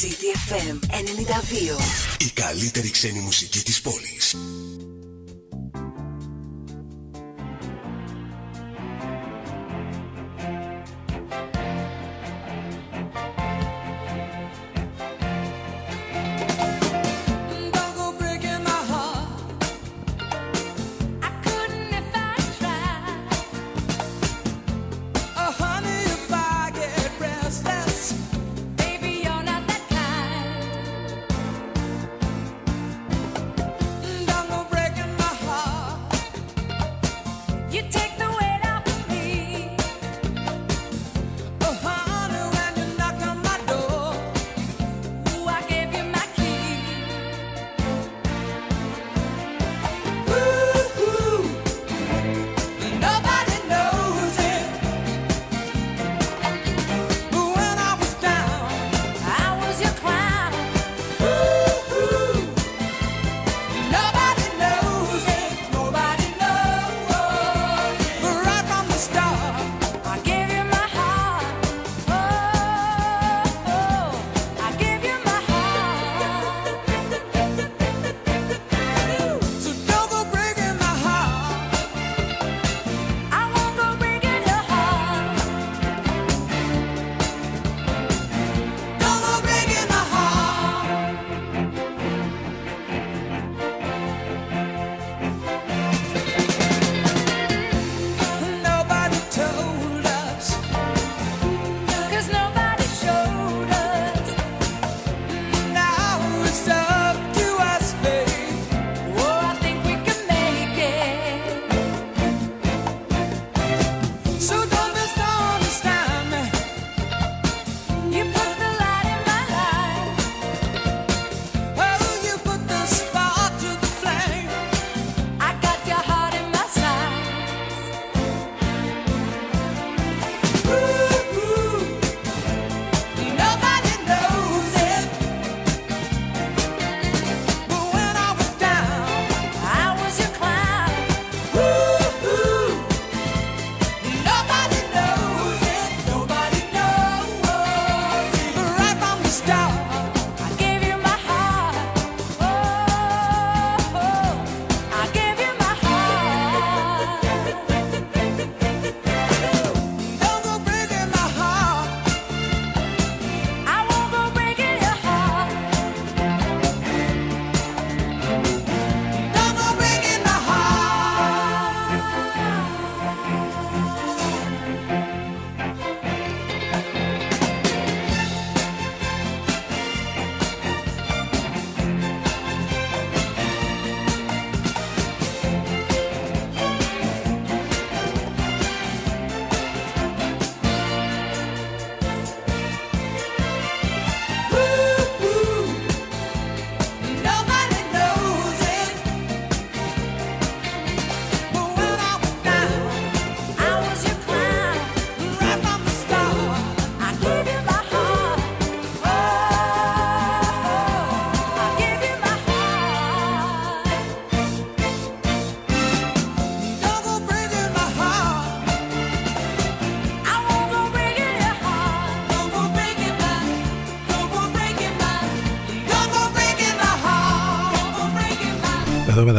CTFM 92. Η καλύτερη ξένη μουσική της πόλης.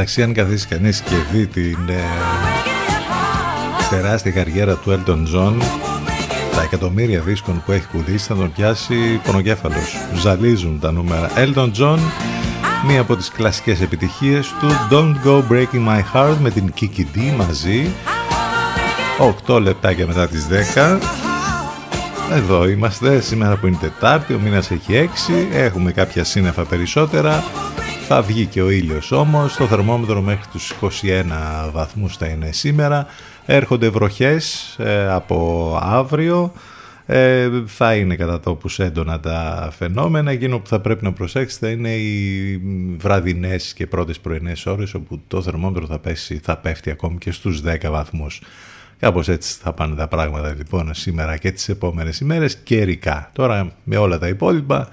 Μεταξύ αν καθίσει κανείς και δει την ε, τεράστια καριέρα του Elton John τα εκατομμύρια δίσκων που έχει πουλήσει θα τον πιάσει πονοκέφαλος. Ζαλίζουν τα νούμερα. Elton John μία από τις κλασικές επιτυχίες του Don't Go Breaking My Heart με την Kiki D μαζί. 8 λεπτάκια μετά τις 10 εδώ είμαστε σήμερα που είναι Τετάρτη, ο μήνας έχει 6, έχουμε κάποια σύννεφα περισσότερα θα βγει και ο ήλιος όμως, το θερμόμετρο μέχρι τους 21 βαθμούς θα είναι σήμερα. Έρχονται βροχές ε, από αύριο, ε, θα είναι κατά τόπους έντονα τα φαινόμενα. Εκείνο που θα πρέπει να προσέξετε είναι οι βραδινές και πρώτες πρωινές ώρες όπου το θερμόμετρο θα, πέσει, θα πέφτει ακόμη και στους 10 βαθμούς. Κάπως έτσι θα πάνε τα πράγματα λοιπόν σήμερα και τις επόμενες ημέρες καιρικά. Τώρα με όλα τα υπόλοιπα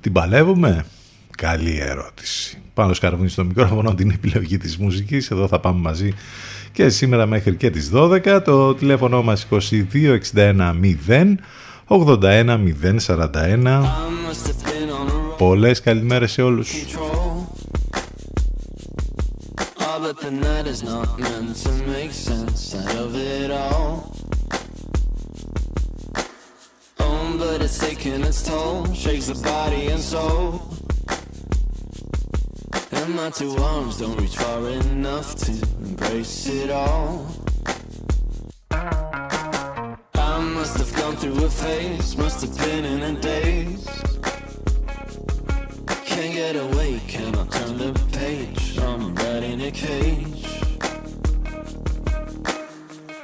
την παλεύουμε. Καλή ερώτηση. Πάνω σκαρβούνι στο μικρόφωνο την επιλογή της μουσικής. Εδώ θα πάμε μαζί και σήμερα μέχρι και τις 12. Το τηλέφωνο μας 2261 0 81 Πολλές καλημέρες σε όλους but the night is not meant to make sense out of it all. Oh, but it's taking its toll, shakes the body and soul. And my two arms don't reach far enough to embrace it all. I must have gone through a phase, must have been in a daze. Can't get away, cannot turn the page. I'm right in a cage.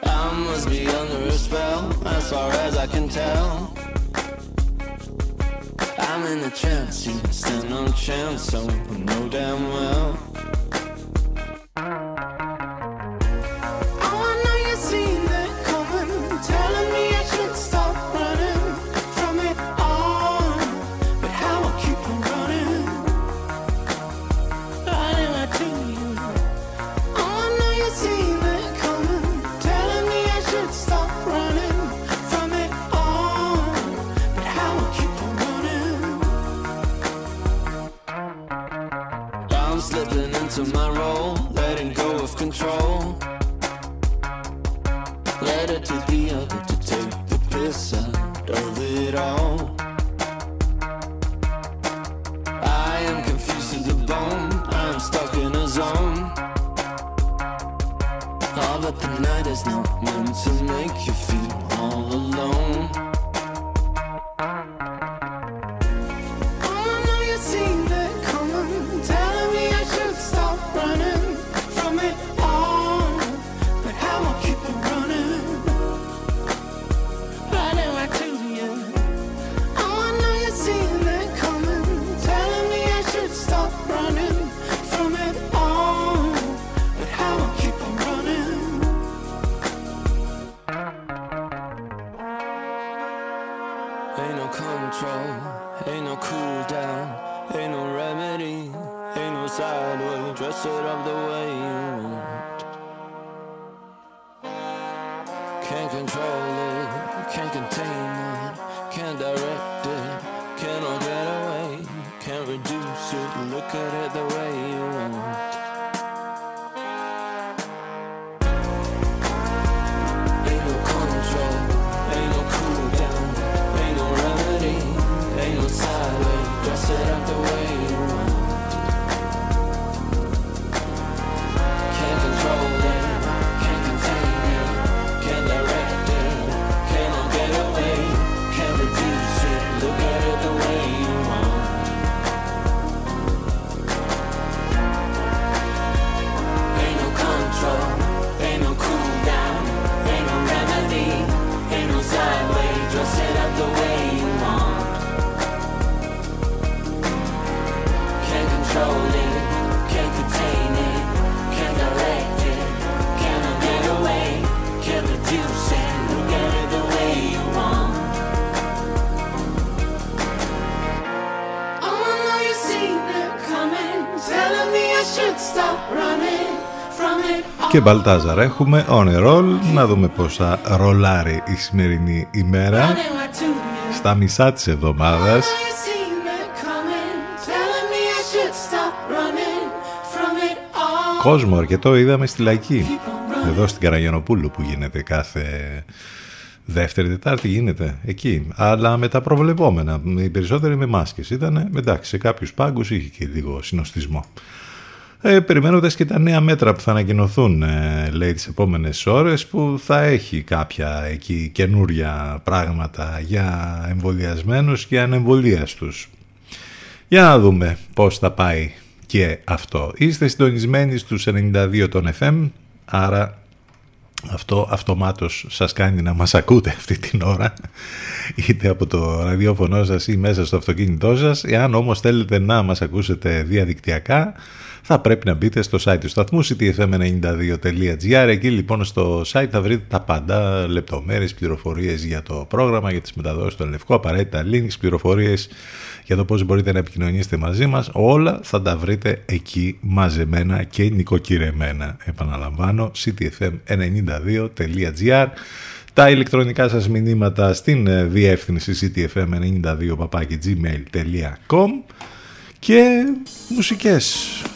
I must be under a spell, as far as I can tell. I'm in a trance, you stand no chance, so I know damn well. All but the night, is no meant to make you feel all alone. Και Μπαλτάζαρ έχουμε on a roll. Να δούμε πώς θα ρολάρει η σημερινή ημέρα. Running right to you. Στα μισά της εβδομάδας. Oh, you seen it coming, telling me I should stop running from it all. Κόσμο αρκετό είδαμε στη Λαϊκή. Εδώ στην Καραγιανοπούλου που γίνεται κάθε Δεύτερη Τετάρτη γίνεται εκεί. Αλλά με τα προβλεπόμενα Οι περισσότεροι με μάσκες. Ήταν Εντάξει σε κάποιους πάγκους είχε και λίγο συνοστισμό ε, περιμένοντας και τα νέα μέτρα που θα ανακοινωθούν ε, λέει τις επόμενες ώρες που θα έχει κάποια εκεί καινούρια πράγματα για εμβολιασμένους και ανεμβολίαστους. Για να δούμε πώς θα πάει και αυτό. Είστε συντονισμένοι στους 92 των FM, άρα αυτό αυτομάτως σας κάνει να μας ακούτε αυτή την ώρα είτε από το ραδιόφωνο σας ή μέσα στο αυτοκίνητό σας εάν όμως θέλετε να μας ακούσετε διαδικτυακά θα πρέπει να μπείτε στο site του σταθμού ctfm92.gr εκεί λοιπόν στο site θα βρείτε τα πάντα λεπτομέρειες, πληροφορίες για το πρόγραμμα, για τις μεταδόσεις στο Λευκό, απαραίτητα links, πληροφορίες για το πώς μπορείτε να επικοινωνήσετε μαζί μας. Όλα θα τα βρείτε εκεί μαζεμένα και νοικοκυρεμένα. Επαναλαμβάνω ctfm92.gr τα ηλεκτρονικά σας μηνύματα στην ε, διεύθυνση ctfm92 gmail.com και μουσικές.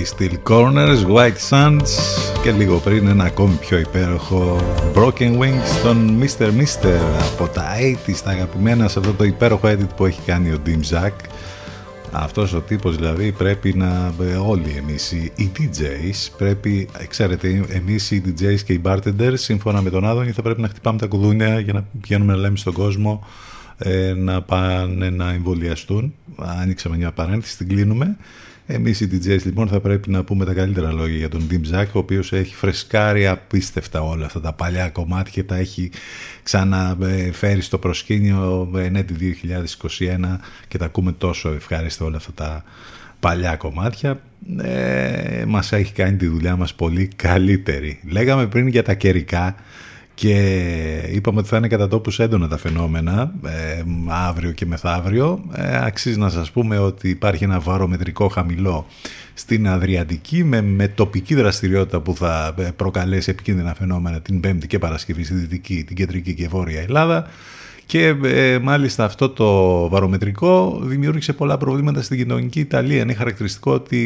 Υπέροχη Steel Corners, White Sands και λίγο πριν ένα ακόμη πιο υπέροχο Broken Wings των Mr. Mister από τα 80's τα αγαπημένα σε αυτό το υπέροχο edit που έχει κάνει ο Dim Zack αυτός ο τύπος δηλαδή πρέπει να όλοι εμείς οι DJs πρέπει, ξέρετε εμείς οι DJs και οι bartenders σύμφωνα με τον Άδωνη θα πρέπει να χτυπάμε τα κουδούνια για να πηγαίνουμε να λέμε στον κόσμο ε, να πάνε να εμβολιαστούν ανοίξαμε μια παρένθεση, την κλείνουμε εμείς οι DJs λοιπόν θα πρέπει να πούμε τα καλύτερα λόγια για τον Dim Zack ο οποίος έχει φρεσκάρει απίστευτα όλα αυτά τα παλιά κομμάτια και τα έχει ξαναφέρει στο προσκήνιο ενέτη 2021 και τα ακούμε τόσο ευχάριστα όλα αυτά τα παλιά κομμάτια. Ε, μας έχει κάνει τη δουλειά μας πολύ καλύτερη. Λέγαμε πριν για τα καιρικά και είπαμε ότι θα είναι κατά τόπους έντονα τα φαινόμενα ε, αύριο και μεθαύριο. Ε, αξίζει να σας πούμε ότι υπάρχει ένα βαρομετρικό χαμηλό στην Αδριατική με, με τοπική δραστηριότητα που θα ε, προκαλέσει επικίνδυνα φαινόμενα την Πέμπτη και Παρασκευή στη Δυτική, την Κεντρική και Βόρεια Ελλάδα. Και ε, μάλιστα αυτό το βαρομετρικό δημιούργησε πολλά προβλήματα στην κοινωνική Ιταλία. Είναι χαρακτηριστικό ότι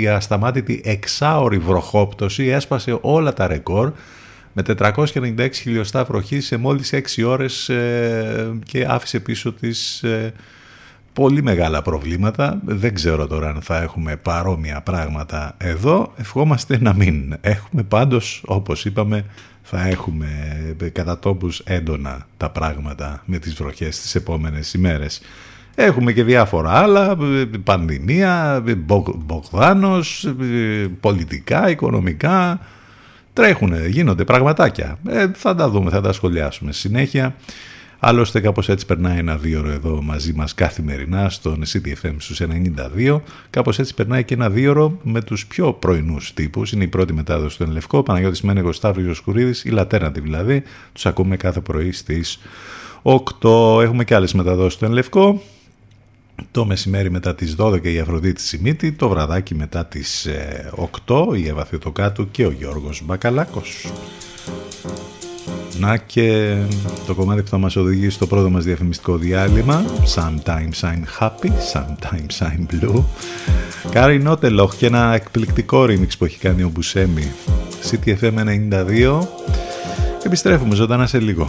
η ασταμάτητη εξάωρη βροχόπτωση έσπασε όλα τα ρεκόρ με 496 χιλιοστά βροχή σε μόλις 6 ώρες ε, και άφησε πίσω της ε, πολύ μεγάλα προβλήματα. Δεν ξέρω τώρα αν θα έχουμε παρόμοια πράγματα εδώ. Ευχόμαστε να μην. Έχουμε πάντως, όπως είπαμε, θα έχουμε κατά τόπους έντονα τα πράγματα με τις βροχές τις επόμενες ημέρες. Έχουμε και διάφορα άλλα, πανδημία, Μπογδάνος, πολιτικά, οικονομικά, τρέχουν, γίνονται πραγματάκια. Ε, θα τα δούμε, θα τα σχολιάσουμε συνέχεια. Άλλωστε κάπως έτσι περνάει ένα δύο ώρο εδώ μαζί μας καθημερινά στον CTFM στους 92. Κάπως έτσι περνάει και ένα δύο ώρο με τους πιο πρωινούς τύπους. Είναι η πρώτη μετάδοση του Ενλευκό, Παναγιώτης Μένεγος, Σταύριος Σκουρίδης, η Λατέρνατη δηλαδή. Τους ακούμε κάθε πρωί στις 8. Έχουμε και άλλες μεταδόσεις του Ενλευκό το μεσημέρι μετά τις 12 η Αφροδίτη Σιμίτη, το βραδάκι μετά τις 8 ε, η Εύα Θεοτοκάτου και ο Γιώργος Μπακαλάκος. Να και το κομμάτι που θα μας οδηγήσει στο πρώτο μας διαφημιστικό διάλειμμα Sometimes I'm happy, sometimes I'm blue. Κάρι Νότελοχ και ένα εκπληκτικό remix που έχει κάνει ο Μπουσέμι. CTFM 92 Επιστρέφουμε ζωντανά σε λίγο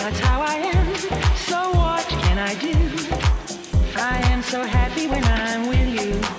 That's how I am. So what can I do? I am so happy when I'm with you.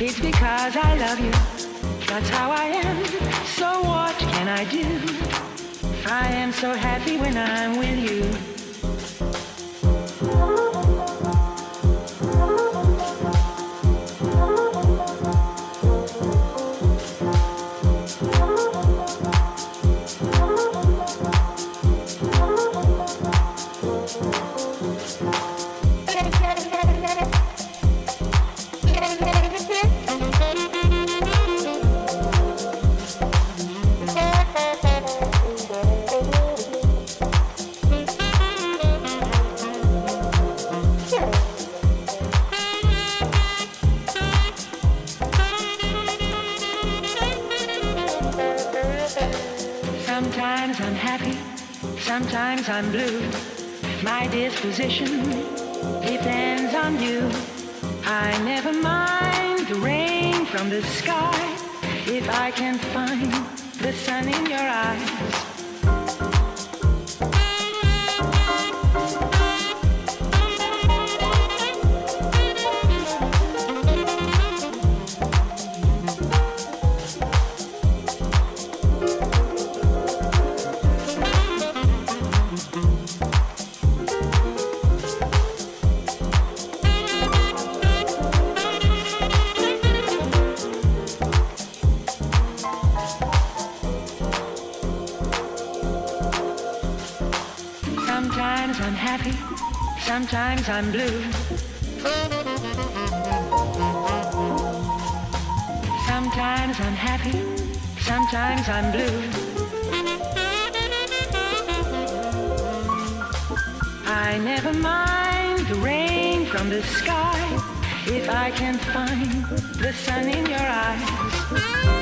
it's because I love you. That's how I am. So what can I do? I am so happy when I'm with you. I can find. happy, sometimes I'm blue. Sometimes I'm happy, sometimes I'm blue. I never mind the rain from the sky if I can find the sun in your eyes.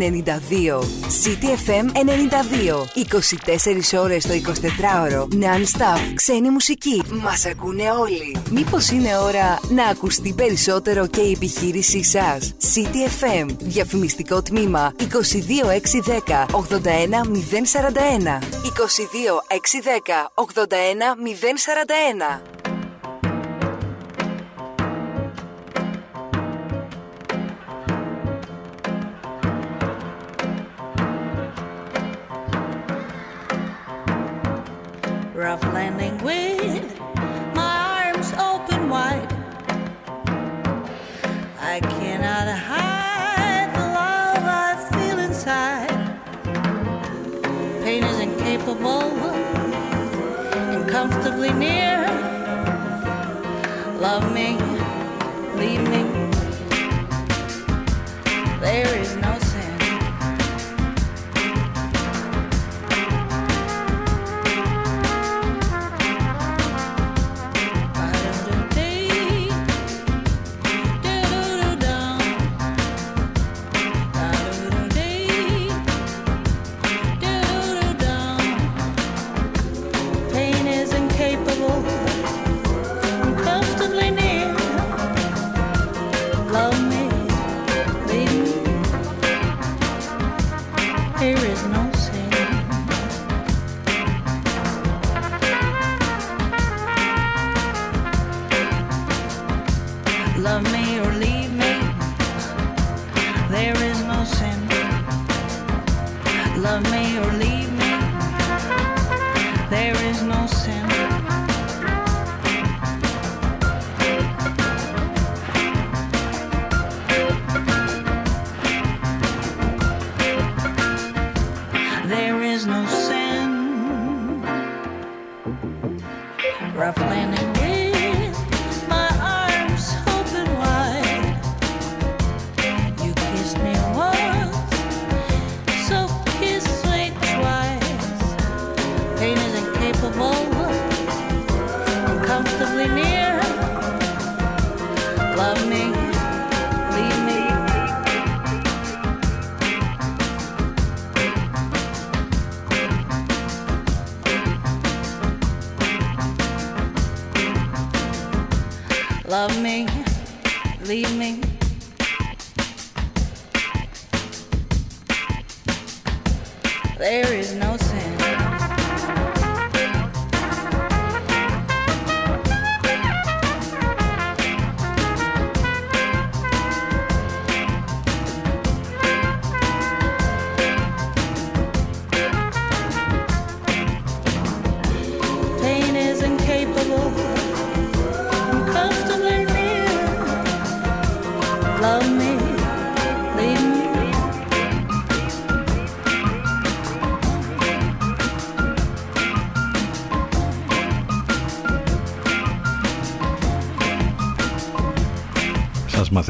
92. CTFM 92. 24 ώρες το 24ωρο. Non-stop. Ξένη μουσική. Μας ακούνε όλοι. Μήπως είναι ώρα να ακουστεί περισσότερο και η επιχείρησή σας; FM. Διαφημιστικό τμήμα 22610 81041. 22610 81041.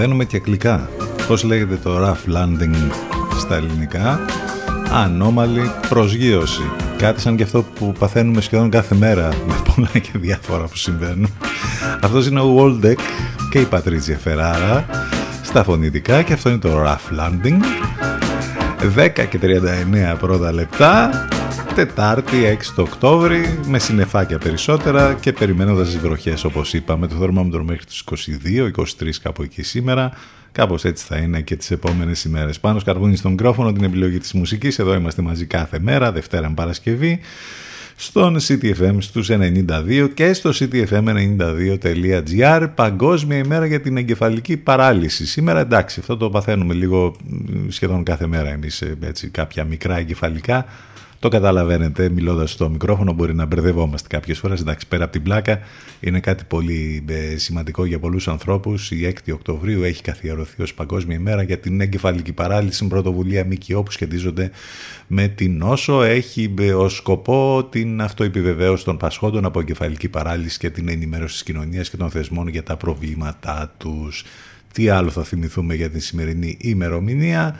Μαθαίνουμε και αγγλικά. Πώς λέγεται το rough landing στα ελληνικά; Ανώμαλη προσγείωση. Κάτι σαν και αυτό που παθαίνουμε σχεδόν κάθε μέρα με πολλά και διάφορα που συμβαίνουν. Αυτός είναι ο Waldeck και η Πατρίτσια Φεράρα στα φωνητικά και αυτό είναι το rough landing. 10 και 39 πρώτα λεπτά Τετάρτη 6 το Οκτώβρη με συννεφάκια περισσότερα και περιμένοντας τις βροχές όπως είπαμε το θερμόμετρο μέχρι τους 22, 23 κάπου εκεί σήμερα. Κάπως έτσι θα είναι και τις επόμενες ημέρες. Πάνω σκαρβούνι στον μικρόφωνο την επιλογή της μουσικής. Εδώ είμαστε μαζί κάθε μέρα Δευτέρα με Παρασκευή στον CTFM στους 92 και στο ctfm92.gr Παγκόσμια ημέρα για την εγκεφαλική παράλυση. Σήμερα εντάξει αυτό το παθαίνουμε λίγο σχεδόν κάθε μέρα εμείς έτσι, κάποια μικρά εγκεφαλικά το καταλαβαίνετε, μιλώντας στο μικρόφωνο, μπορεί να μπερδευόμαστε κάποιες φορές. Εντάξει, πέρα από την πλάκα, είναι κάτι πολύ ε, σημαντικό για πολλούς ανθρώπους. Η 6η Οκτωβρίου έχει καθιερωθεί ως Παγκόσμια ημέρα για την εγκεφαλική παράλυση. Πρωτοβουλία ΜΚΟ που σχετίζονται με την νόσο. Έχει ε, ως σκοπό την αυτοεπιβεβαίωση των πασχόντων από εγκεφαλική παράλυση και την ενημέρωση της κοινωνίας και των θεσμών για τα προβλήματά τους. Τι άλλο θα θυμηθούμε για την σημερινή ημερομηνία;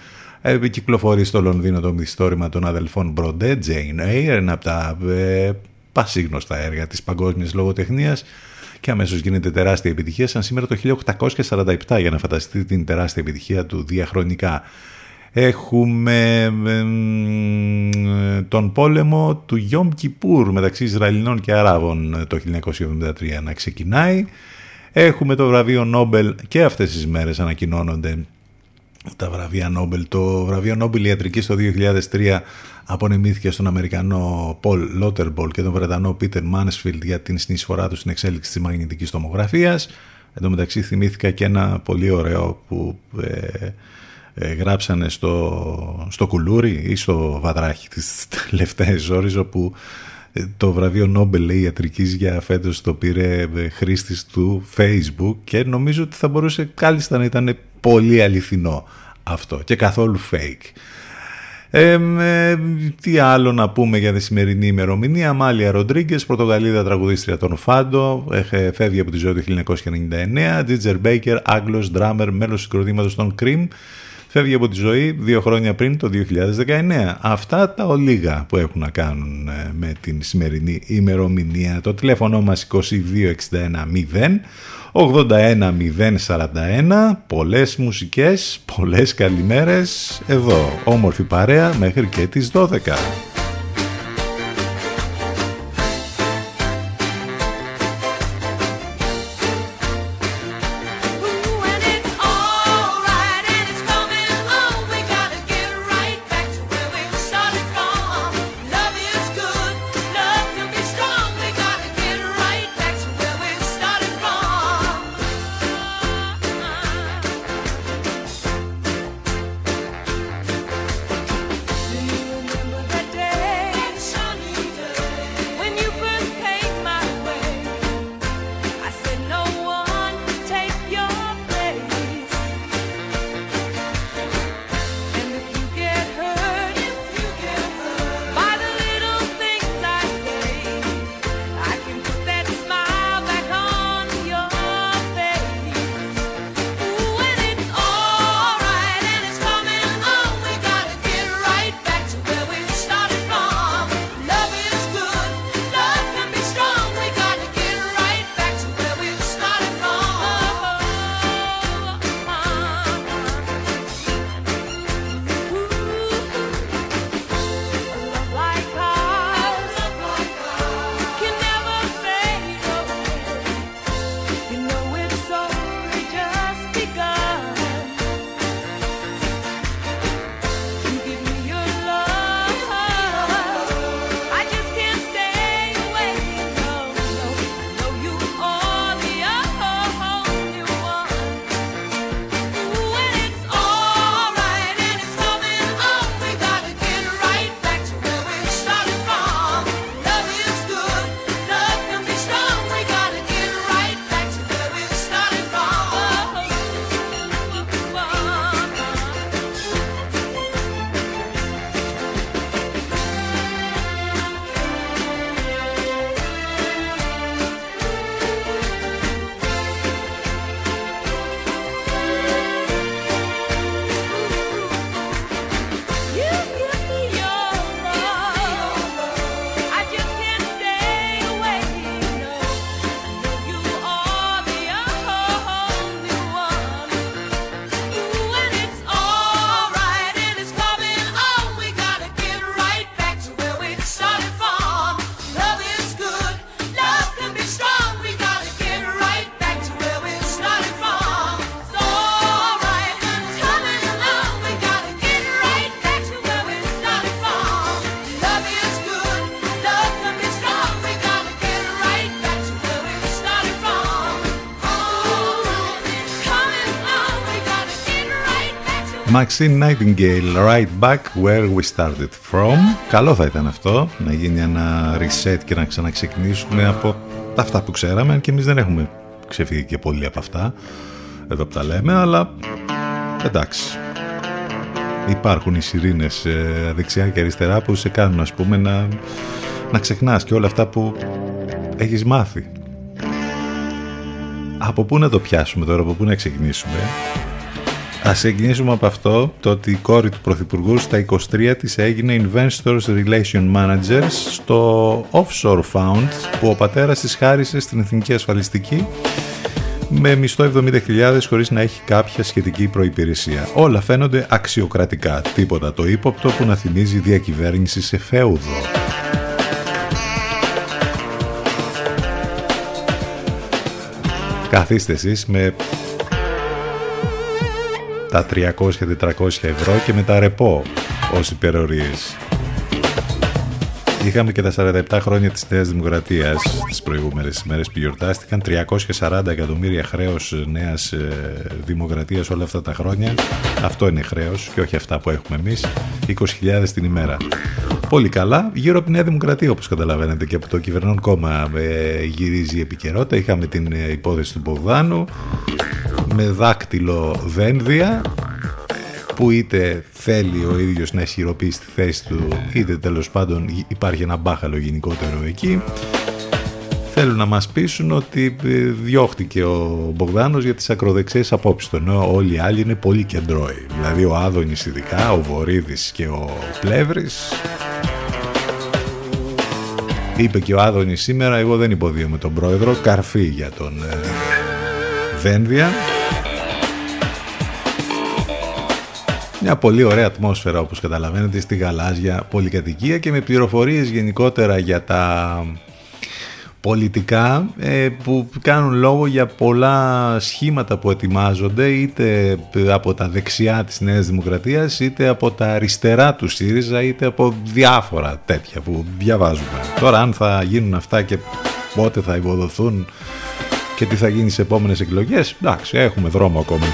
Κυκλοφορεί στο Λονδίνο το μυθιστόρημα των αδελφών Μπροντέ, Jane Eyre, ένα από τα ε, πασίγνωστα έργα της παγκόσμιας λογοτεχνίας και αμέσως γίνεται τεράστια επιτυχία σαν σήμερα το 1847 για να φανταστείτε την τεράστια επιτυχία του διαχρονικά. Έχουμε ε, τον πόλεμο του Γιόμ Κιπούρ μεταξύ Ισραηλινών και Αράβων το 1973 να ξεκινάει. Έχουμε το βραβείο Νόμπελ και αυτές τις μέρες ανακοινώνονται τα βραβεία Νόμπελ. Το βραβείο Νόμπελ Ιατρικής το 2003 απονεμήθηκε στον Αμερικανό Πολ Λότερμπολ και τον Βρετανό Πίτερ Μάνσφιλντ για την συνεισφορά του στην εξέλιξη της μαγνητικής τομογραφίας. Εν τω μεταξύ θυμήθηκα και ένα πολύ ωραίο που ε, ε, γράψανε στο, στο κουλούρι ή στο βαδράχι τις τελευταίες ώρες όπου ε, το βραβείο Νόμπελ ιατρικής για φέτος το πήρε ε, χρήστης του Facebook και νομίζω ότι θα μπορούσε κάλλιστα να ήταν πολύ αληθινό αυτό και καθόλου fake. Ε, τι άλλο να πούμε για τη σημερινή ημερομηνία; Μάλια Ροντρίγκες, Πορτογαλίδα τραγουδίστρια των Φάντο, φεύγει από τη ζωή του 1999. Τζίτζερ Μπέικερ, Άγγλος, ντράμερ, μέλος συγκροτήματος των Cream, φεύγει από τη ζωή δύο χρόνια πριν, το 2019. Αυτά τα ολίγα που έχουν να κάνουν ε, με την σημερινή ημερομηνία. Το τηλέφωνο μας 22610 81041 πολλές μουσικές, πολλές καλημέρες εδώ, όμορφη παρέα μέχρι και τις 12. Maxine Nightingale, right back where we started from. Καλό θα ήταν αυτό, να γίνει ένα reset και να ξαναξεκινήσουμε από τα αυτά που ξέραμε και εμείς δεν έχουμε ξεφύγει και πολύ από αυτά εδώ που τα λέμε, αλλά εντάξει. Υπάρχουν οι σιρήνες ε, δεξιά και αριστερά που σε κάνουν ας πούμε να, να ξεχνάς και όλα αυτά που έχεις μάθει. Από πού να το πιάσουμε τώρα, από πού να ξεκινήσουμε; Ας ξεκινήσουμε από αυτό, το ότι η κόρη του Πρωθυπουργού στα 23 της έγινε Investors Relation Manager στο Offshore Fund που ο πατέρας της χάρισε στην Εθνική Ασφαλιστική με μισθό 70.000 χωρίς να έχει κάποια σχετική προϋπηρεσία. Όλα φαίνονται αξιοκρατικά, τίποτα το ύποπτο που να θυμίζει διακυβέρνηση σε φέουδο. Καθίστε εσείς με τα 300-400 ευρώ και με τα ρεπό ως υπερορίες. Είχαμε και τα 47 χρόνια της Νέας Δημοκρατίας. Τις προηγούμενες ημέρες που γιορτάστηκαν 340 εκατομμύρια χρέος Νέας ε, Δημοκρατίας όλα αυτά τα χρόνια. Αυτό είναι χρέος και όχι αυτά που έχουμε εμείς. 20.000 την ημέρα. Πολύ καλά, γύρω από τη Νέα Δημοκρατία όπως καταλαβαίνετε και από το κυβερνών κόμμα ε, γυρίζει η επικαιρότητα. Είχαμε την ε, υπόθεση του Μπογδάνου με δάκτυλο δένδια που είτε θέλει ο ίδιος να ισχυροποιήσει τη θέση του είτε τέλος πάντων υπάρχει ένα μπάχαλο γενικότερο εκεί θέλουν να μας πείσουν ότι ε, διώχτηκε ο Μπογδάνος για τις ακροδεξιές απόψεις του ενώ όλοι οι άλλοι είναι πολύ κεντρώοι. Δηλαδή ο Άδωνης ειδικά, ο Βορύδης και ο Πλεύρης. Είπε και ο Άδωνης σήμερα εγώ δεν υποδίωμαι τον πρόεδρο καρφί για τον ε, Δένδια Μια πολύ ωραία ατμόσφαιρα όπως καταλαβαίνετε στη γαλάζια πολυκατοικία και με πληροφορίες γενικότερα για τα πολιτικά ε, που κάνουν λόγο για πολλά σχήματα που ετοιμάζονται είτε από τα δεξιά της Νέας Δημοκρατίας είτε από τα αριστερά του ΣΥΡΙΖΑ είτε από διάφορα τέτοια που διαβάζουμε. Τώρα αν θα γίνουν αυτά και πότε θα υποδοθούν και τι θα γίνει σε επόμενες εκλογές, εντάξει έχουμε δρόμο ακόμη.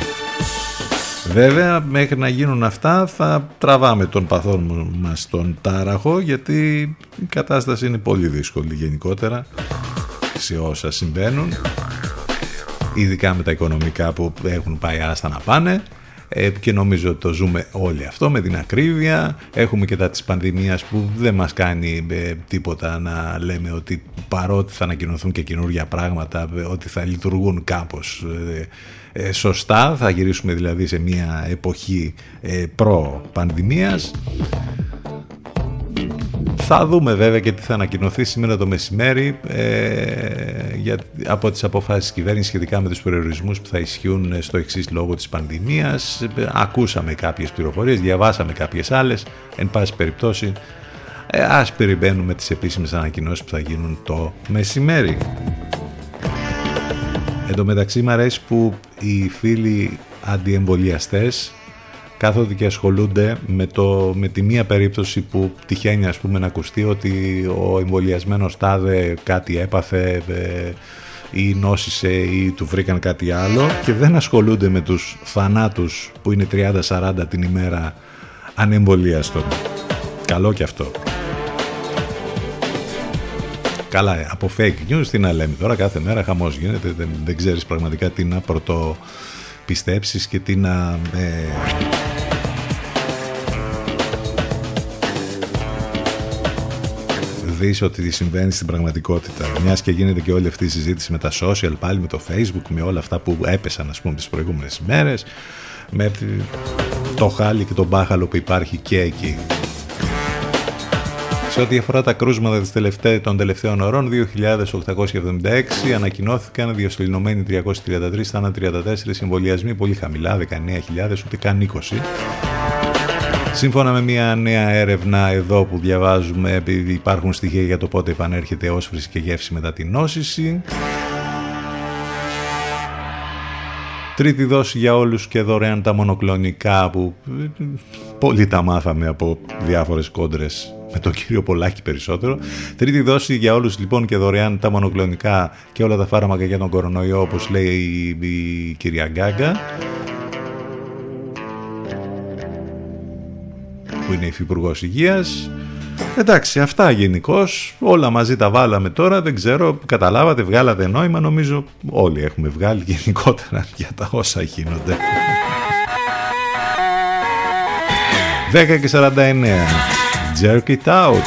Βέβαια, μέχρι να γίνουν αυτά θα τραβάμε τον παθόν μας τον τάραχο γιατί η κατάσταση είναι πολύ δύσκολη γενικότερα σε όσα συμβαίνουν. Ειδικά με τα οικονομικά που έχουν πάει άστα να πάνε ε, και νομίζω το ζούμε όλοι αυτό με την ακρίβεια έχουμε και τα της πανδημίας που δεν μας κάνει ε, τίποτα να λέμε ότι παρότι θα ανακοινωθούν και καινούργια πράγματα ε, ότι θα λειτουργούν κάπως ε, σωστά, θα γυρίσουμε δηλαδή σε μια εποχή ε, προ-πανδημίας. Θα δούμε βέβαια και τι θα ανακοινωθεί σήμερα το μεσημέρι ε, για, από τις αποφάσεις της κυβέρνησης σχετικά με τους περιορισμούς που θα ισχύουν στο εξής λόγο της πανδημίας. Ακούσαμε κάποιες πληροφορίες, διαβάσαμε κάποιες άλλες. Εν πάση περιπτώσει, ε, ας περιμένουμε τις επίσημες ανακοινώσεις που θα γίνουν το μεσημέρι. Εν τω μεταξύ μου αρέσει που οι φίλοι αντιεμβολιαστές κάθονται και ασχολούνται με, το, με τη μία περίπτωση που τυχαίνει ας πούμε να ακουστεί ότι ο εμβολιασμένος τάδε κάτι έπαθε ε, ή νόσησε ή του βρήκαν κάτι άλλο και δεν ασχολούνται με τους θανάτους που είναι 30-40 την ημέρα ανεμβολίαστον. Καλό και αυτό. Καλά, ε, από fake news τι να λέμε τώρα, κάθε μέρα χαμός γίνεται, δεν, δεν ξέρεις πραγματικά τι να πρωτοπιστέψεις και τι να... Ε, δεις ότι συμβαίνει στην πραγματικότητα. Μιας και γίνεται και όλη αυτή η συζήτηση με τα social, πάλι με το facebook, με όλα αυτά που έπεσαν ας πούμε τις προηγούμενες μέρες, με το χάλι και τον μπάχαλο που υπάρχει και εκεί. Σε ό,τι αφορά τα κρούσματα της τελευταί, των τελευταίων ωρών, 2.876 ανακοινώθηκαν, διοσυλληνωμένοι 333, θάνα 34, εμβολιασμοί πολύ χαμηλά, 19.000, ούτε καν 20. Σύμφωνα με μια νέα έρευνα εδώ που διαβάζουμε, επειδή υπάρχουν στοιχεία για το πότε επανέρχεται όσφρηση και γεύση μετά την νόσηση, Τρίτη δόση για όλους και δωρεάν τα μονοκλονικά που πολύ τα μάθαμε από διάφορες κόντρες με τον κύριο Πολάκη περισσότερο. Τρίτη δόση για όλους λοιπόν και δωρεάν τα μονοκλονικά και όλα τα φάρμακα για τον κορονοϊό όπως λέει η, η κυρία Γκάγκα. Που είναι υφυπουργός υγείας. Εντάξει, αυτά γενικώς. Όλα μαζί τα βάλαμε τώρα. Δεν ξέρω, καταλάβατε, βγάλατε νόημα. Νομίζω όλοι έχουμε βγάλει γενικότερα για τα όσα γίνονται. 10 και 49. Jerk it out.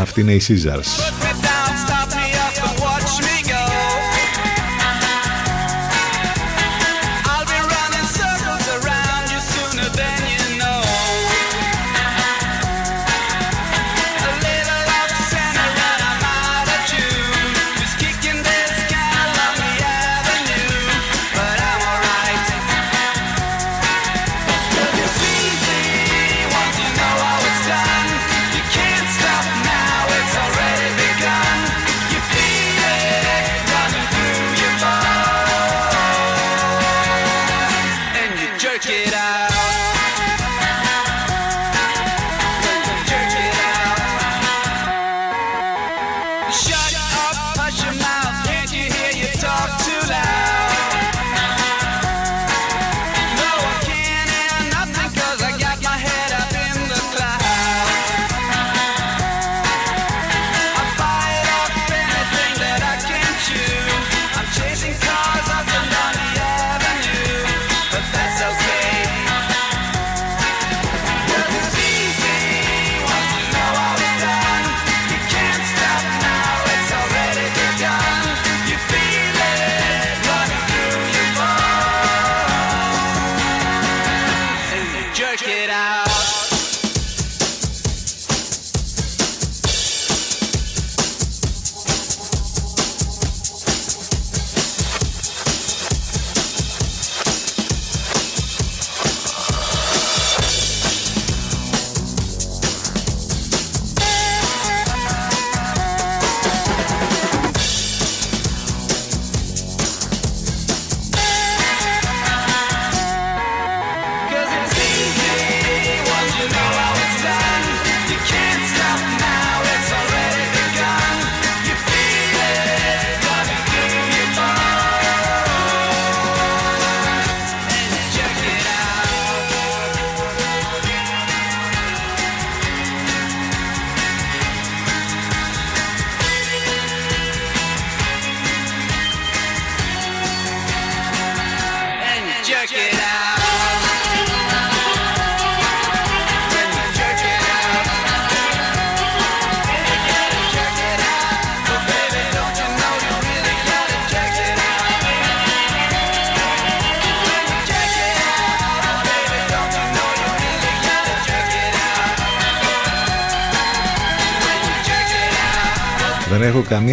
Αυτή είναι η Caesars.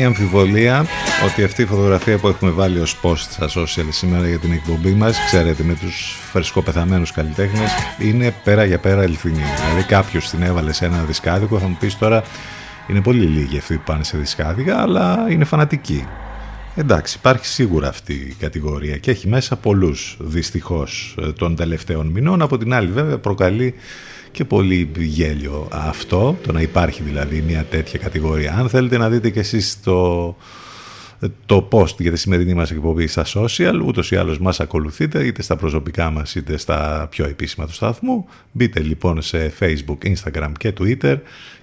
Αμφιβολία ότι αυτή η φωτογραφία που έχουμε βάλει ως post στα social σήμερα για την εκπομπή μας, ξέρετε με τους φρεσκοπεθαμένους καλλιτέχνες, είναι πέρα για πέρα αληθινή. Δηλαδή κάποιος την έβαλε σε ένα δισκάδικο, θα μου πεις τώρα είναι πολύ λίγοι αυτοί που πάνε σε δισκάδικα, αλλά είναι φανατικοί. Εντάξει, υπάρχει σίγουρα αυτή η κατηγορία και έχει μέσα πολλούς δυστυχώς ε, των τελευταίων μηνών. Από την άλλη βέβαια προκαλεί και πολύ γέλιο αυτό, το να υπάρχει δηλαδή μια τέτοια κατηγορία. Αν θέλετε να δείτε και εσείς το, το post για τη σημερινή μας εκπομπή στα social, ούτως ή άλλως μας ακολουθείτε είτε στα προσωπικά μας είτε στα πιο επίσημα του σταθμού. Μπείτε λοιπόν σε Facebook, Instagram και Twitter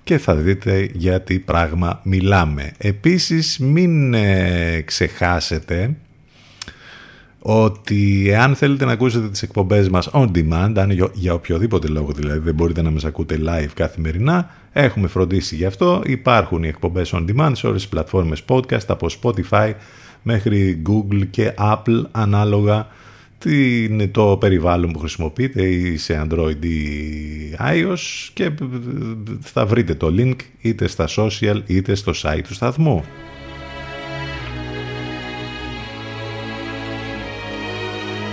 και θα δείτε για τι πράγμα μιλάμε. Επίσης μην ε, ξεχάσετε ότι εάν θέλετε να ακούσετε τις εκπομπές μας on demand, αν για, για οποιοδήποτε λόγο δηλαδή δεν μπορείτε να μας ακούτε live καθημερινά, έχουμε φροντίσει γι' αυτό. Υπάρχουν οι εκπομπές on demand σε όλες τις πλατφόρμες podcast, από Spotify μέχρι Google και Apple ανάλογα τι είναι το περιβάλλον που χρησιμοποιείτε ή σε Android ή iOS και θα βρείτε το link είτε στα social είτε στο site του σταθμού.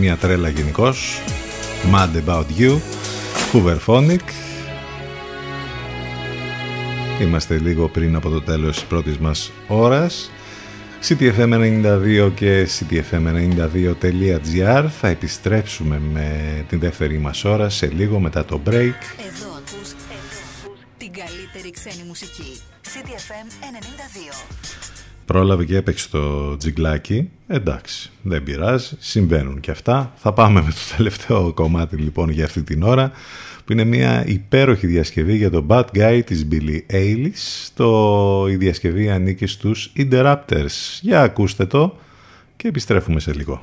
μια τρέλα γενικώς. Mad About You, Hooverphonic. Είμαστε λίγο πριν από το τέλος της πρώτης μας ώρας. CTFM92 και CTFM92.gr Θα επιστρέψουμε με την δεύτερη μας ώρα σε λίγο μετά το break. Εδώ ακούς την καλύτερη ξένη μουσική. CTFM92 πρόλαβε και έπαιξε το τζιγκλάκι. Εντάξει, δεν πειράζει, συμβαίνουν και αυτά. Θα πάμε με το τελευταίο κομμάτι λοιπόν για αυτή την ώρα, που είναι μια υπέροχη διασκευή για το Bad Guy της Billie Eilish. Το, η διασκευή ανήκει στους Interrupters. Για ακούστε το και επιστρέφουμε σε λίγο.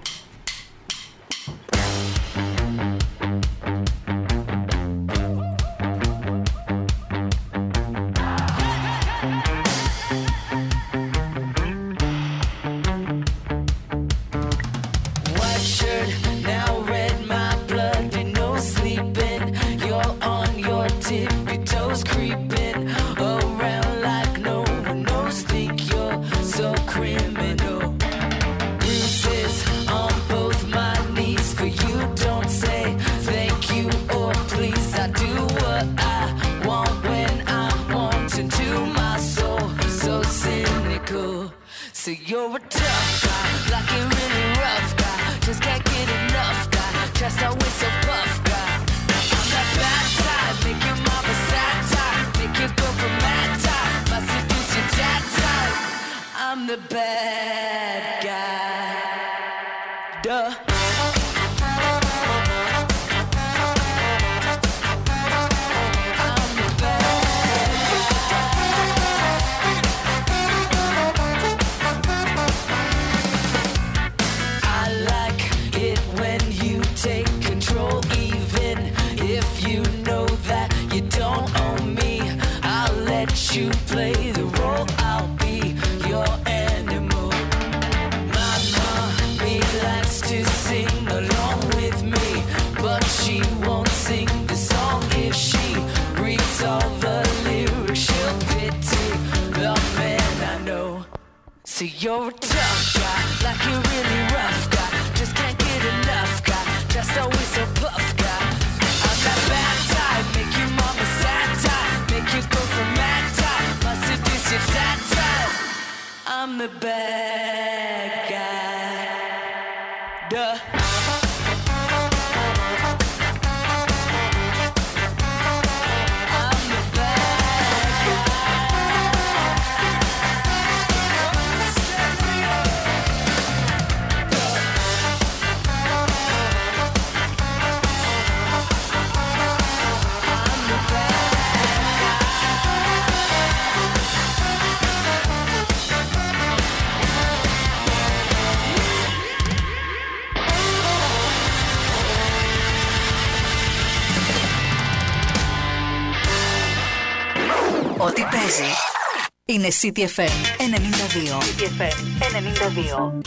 CTFM 92. CTFM 92.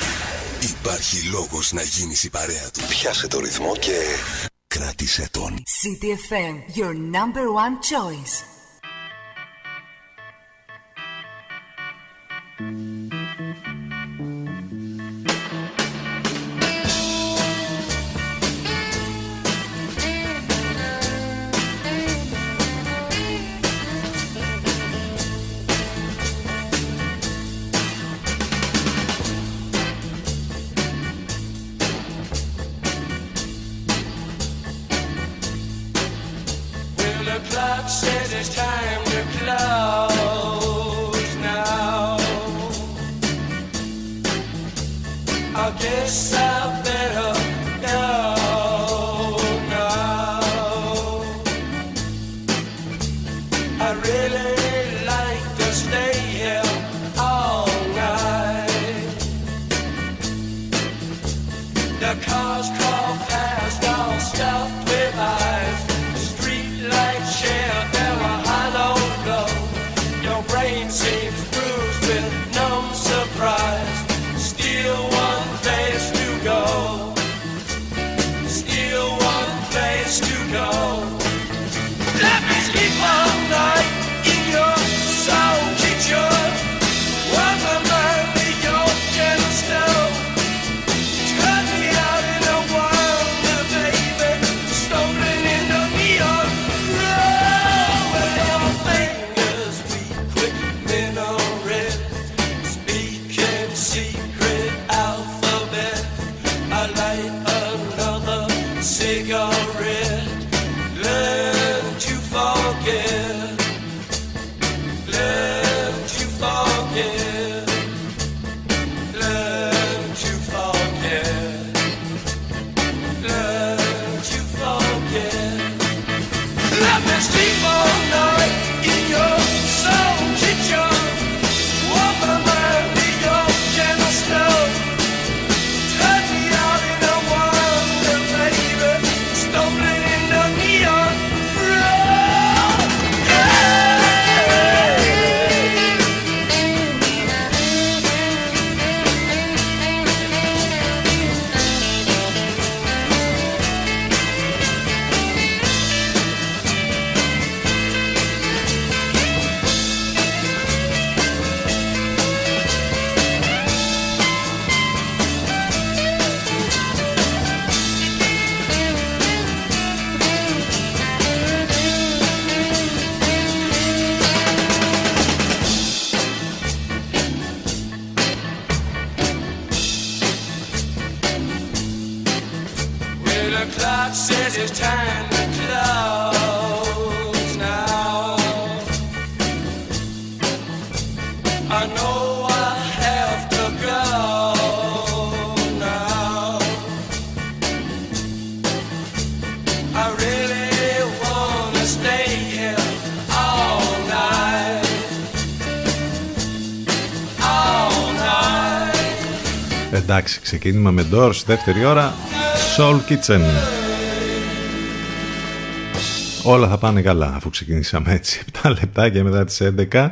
Υπάρχει λόγος να γίνεις η παρέα του. Πιάσε το ρυθμό και κράτησε τον. CTFM, your number one choice. Εντάξει, ξεκίνημα με Doors, δεύτερη ώρα, Soul Kitchen. Όλα θα πάνε καλά αφού ξεκινήσαμε έτσι 7 λεπτάκια μετά τις 11.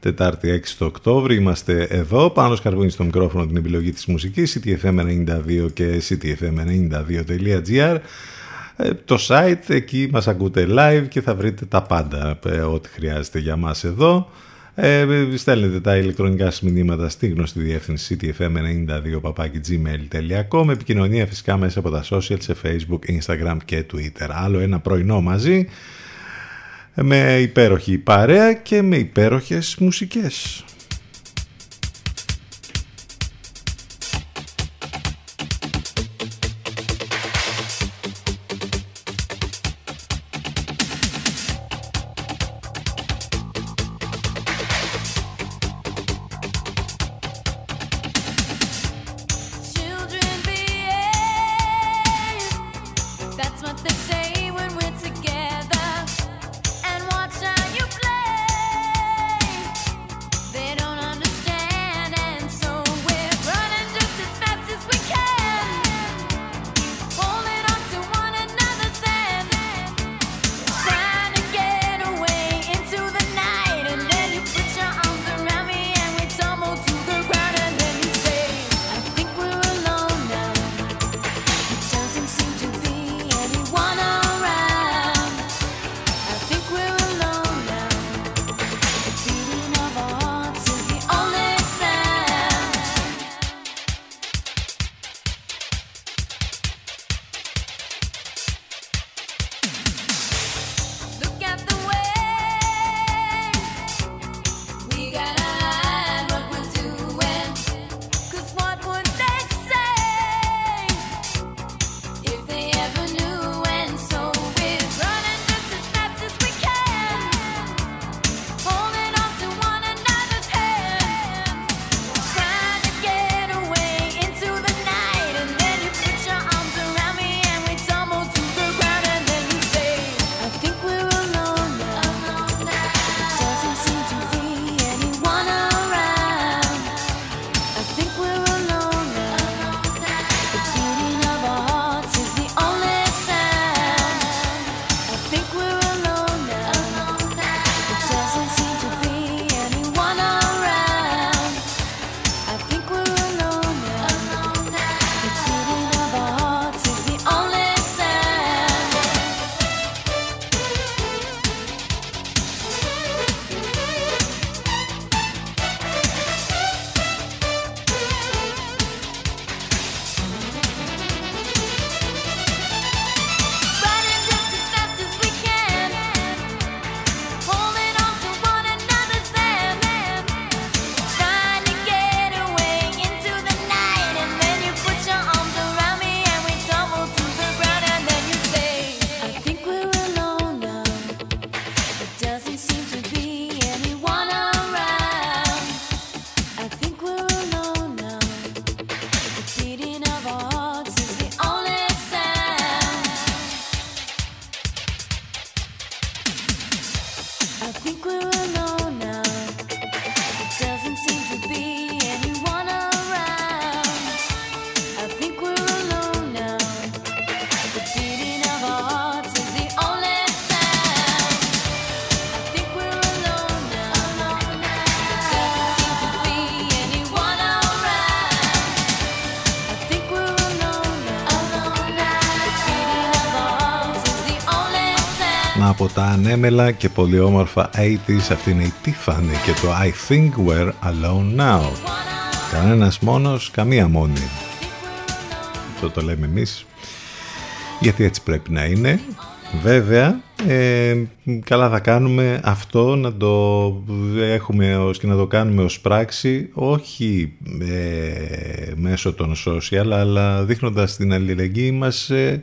Τετάρτη 6 το Οκτώβρη είμαστε εδώ πάνω σκαρβούνι στο μικρόφωνο την επιλογή της μουσικής ctfm92 και ctfm92.gr ε, το site εκεί μας ακούτε live και θα βρείτε τα πάντα ε, ό,τι χρειάζεται για μας εδώ ε, στέλνετε τα ηλεκτρονικά σας μηνύματα στη γνωστή διεύθυνση ctfm92.gmail.com Επικοινωνία φυσικά μέσα από τα social σε facebook, instagram και twitter. Άλλο ένα πρωινό μαζί με υπέροχη παρέα και με υπέροχες μουσικές. ανέμελα και πολύ όμορφα 80s. Αυτή είναι η Tiffany και το I Think We're Alone Now. Κανένας μόνος, καμία μόνη. Αυτό το λέμε εμείς. Γιατί έτσι πρέπει να είναι. Βέβαια, ε, καλά θα κάνουμε αυτό να το έχουμε ως και να το κάνουμε ως πράξη όχι ε, μέσω των social αλλά δείχνοντας την αλληλεγγύη μας ε,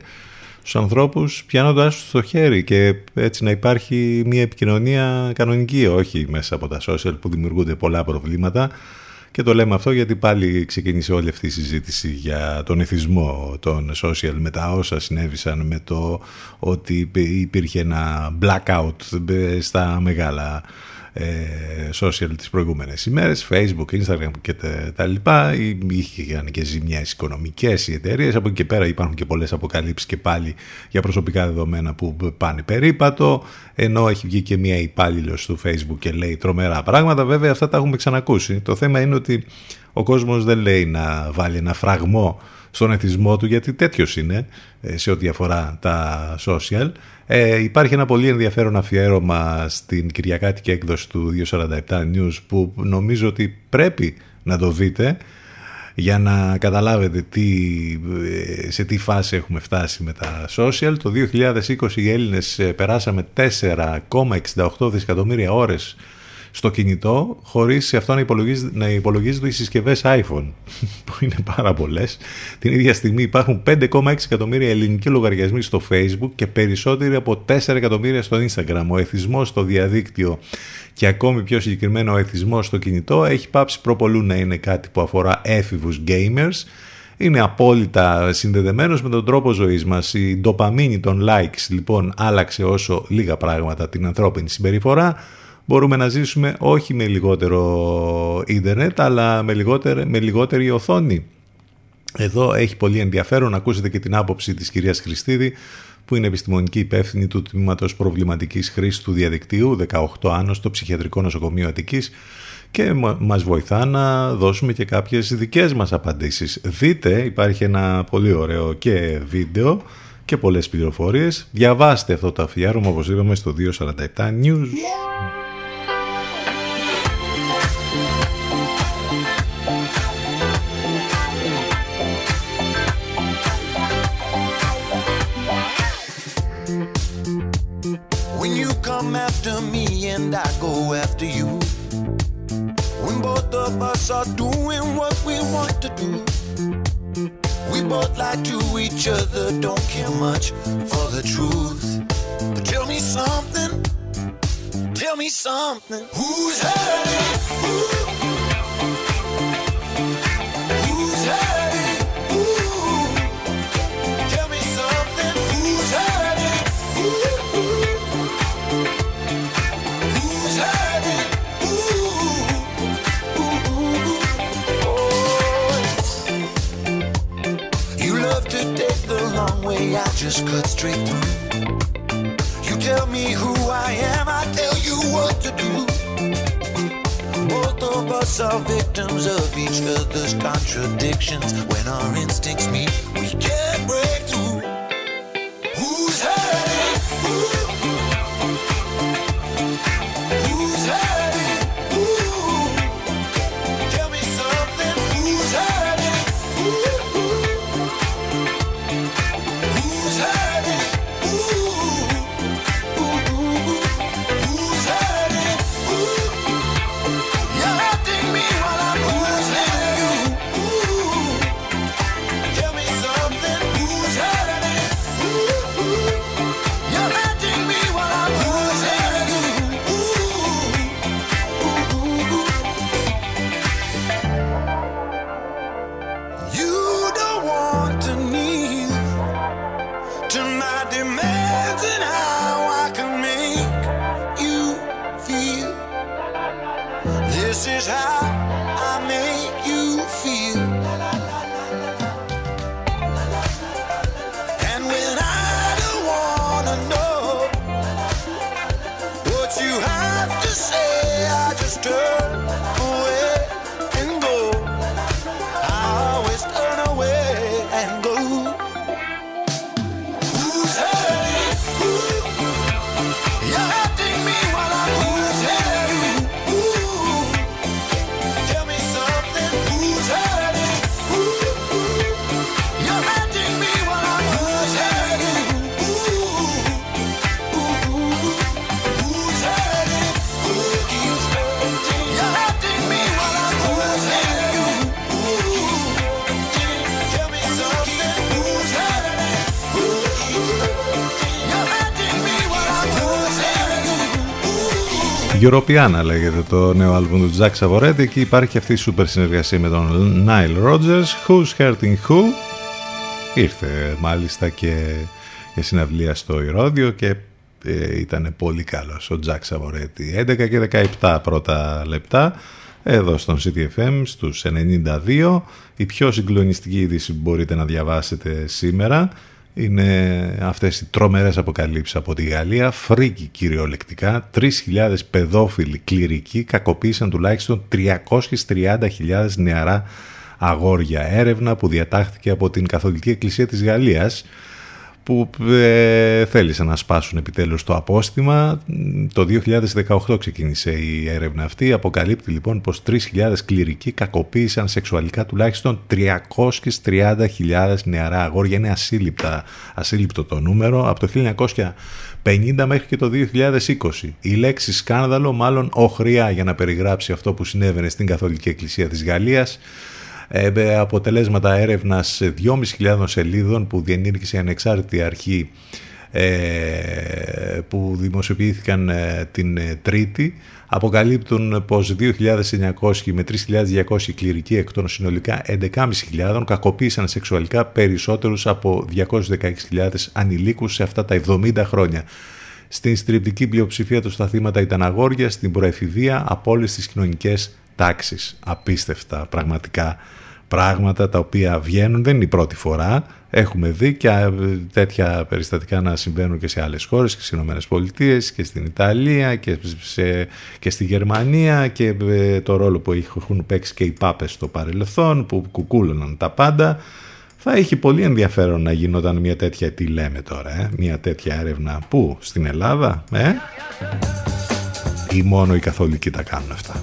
στους ανθρώπους πιάνοντας τους στο χέρι και έτσι να υπάρχει μια επικοινωνία κανονική όχι μέσα από τα social που δημιουργούνται πολλά προβλήματα. Και το λέμε αυτό γιατί πάλι ξεκίνησε όλη αυτή η συζήτηση για τον εθισμό των social με τα όσα συνέβησαν με το ότι υπήρχε ένα blackout στα μεγάλα ε, social τις προηγούμενες ημέρες, facebook, instagram και τα, τα λοιπά. Είχαν και ζημιές οικονομικές οι εταιρείες. Από εκεί και πέρα υπάρχουν και πολλές αποκαλύψεις και πάλι για προσωπικά δεδομένα που πάνε περίπατο. Ενώ έχει βγει και μια υπάλληλο του facebook και λέει τρομερά πράγματα. Βέβαια αυτά τα έχουμε ξανακούσει. Το θέμα είναι ότι ο κόσμος δεν λέει να βάλει ένα φραγμό στον εθισμό του γιατί τέτοιος είναι ε, σε ό,τι αφορά τα social ε, υπάρχει ένα πολύ ενδιαφέρον αφιέρωμα στην Κυριακάτικη έκδοση του 247 News που νομίζω ότι πρέπει να το δείτε για να καταλάβετε τι, ε, σε τι φάση έχουμε φτάσει με τα social. Το 2020 οι Έλληνες ε, περάσαμε 4,68 δισεκατομμύρια ώρες στο κινητό χωρίς σε αυτό να, υπολογίζει, να υπολογίζονται οι συσκευές iPhone που είναι πάρα πολλές. Την ίδια στιγμή υπάρχουν 5,6 εκατομμύρια ελληνικοί λογαριασμοί στο Facebook και περισσότεροι από 4 εκατομμύρια στο Instagram. Ο εθισμός στο διαδίκτυο και ακόμη πιο συγκεκριμένο ο εθισμός στο κινητό έχει πάψει προπολού να είναι κάτι που αφορά έφηβους gamers είναι απόλυτα συνδεδεμένος με τον τρόπο ζωής μας. Η ντοπαμίνη των likes λοιπόν άλλαξε όσο λίγα πράγματα την ανθρώπινη συμπεριφορά μπορούμε να ζήσουμε όχι με λιγότερο ίντερνετ αλλά με, λιγότερη, με λιγότερη οθόνη. Εδώ έχει πολύ ενδιαφέρον να ακούσετε και την άποψη της κυρίας Χριστίδη που είναι επιστημονική υπεύθυνη του τμήματος προβληματικής χρήσης του διαδικτύου 18 άνω στο Ψυχιατρικό Νοσοκομείο Αττικής και μας βοηθά να δώσουμε και κάποιες δικές μας απαντήσεις. Δείτε, υπάρχει ένα πολύ ωραίο και βίντεο και πολλές πληροφορίες. Διαβάστε αυτό το αφιέρωμα όπως είπαμε στο 247 News. And I go after you. When both of us are doing what we want to do. We both lie to each other, don't care much for the truth. But tell me something, tell me something. Who's hurting? Who? Way, I just cut straight through. You tell me who I am, I tell you what to do. Both of us are victims of each other's contradictions. When our instincts meet, we can't break Europeana λέγεται το νέο άλμπουμ του Jack Savoretti και υπάρχει αυτή η σούπερ συνεργασία με τον Nile Rodgers. Who's Hurting Who; Ήρθε μάλιστα και για συναυλία στο Ηρώδιο και ε, ήταν πολύ καλός ο Jack Savoretti 11 και 17 πρώτα λεπτά εδώ στον CTFM στους 92 η πιο συγκλονιστική είδηση που μπορείτε να διαβάσετε σήμερα είναι αυτές οι τρομερές αποκαλύψεις από τη Γαλλία, φρίκη κυριολεκτικά, 3.000 παιδόφιλοι κληρικοί κακοποίησαν τουλάχιστον 330.000 νεαρά αγόρια. Έρευνα που διατάχθηκε από την Καθολική Εκκλησία της Γαλλίας που ε, θέλησαν να σπάσουν επιτέλους το απόστημα. Το 2018 ξεκίνησε η έρευνα αυτή. Αποκαλύπτει λοιπόν πως 3.000 κληρικοί κακοποίησαν σεξουαλικά τουλάχιστον 330.000 νεαρά αγόρια. Είναι ασύλληπτα, ασύλληπτο το νούμερο. Από το 1950 μέχρι και το 2020. Η λέξη σκάνδαλο μάλλον οχριά για να περιγράψει αυτό που συνέβαινε στην Καθολική Εκκλησία της Γαλλίας ε, αποτελέσματα έρευνας 2.500 σελίδων που διενήργησε η ανεξάρτητη αρχή ε, που δημοσιοποιήθηκαν ε, την Τρίτη αποκαλύπτουν πως 2.900 με 3.200 κληρικοί εκ των συνολικά 11.500 κακοποίησαν σεξουαλικά περισσότερους από 216.000 ανηλίκους σε αυτά τα 70 χρόνια. Στην στριπτική πλειοψηφία τους στα θύματα ήταν αγόρια, στην προεφηβεία από όλες τις κοινωνικές τάξεις. Απίστευτα πραγματικά πράγματα τα οποία βγαίνουν, δεν είναι η πρώτη φορά. Έχουμε δει και τέτοια περιστατικά να συμβαίνουν και σε άλλες χώρες και στις Ηνωμένες Πολιτείες και στην Ιταλία και, σε, και στη Γερμανία και ε, το ρόλο που έχουν παίξει και οι πάπες στο παρελθόν που κουκούλωναν τα πάντα. Θα έχει πολύ ενδιαφέρον να γινόταν μια τέτοια, τι λέμε τώρα, ε; μια τέτοια έρευνα που στην Ελλάδα, ε; ή μόνο οι καθολικοί τα κάνουν αυτά.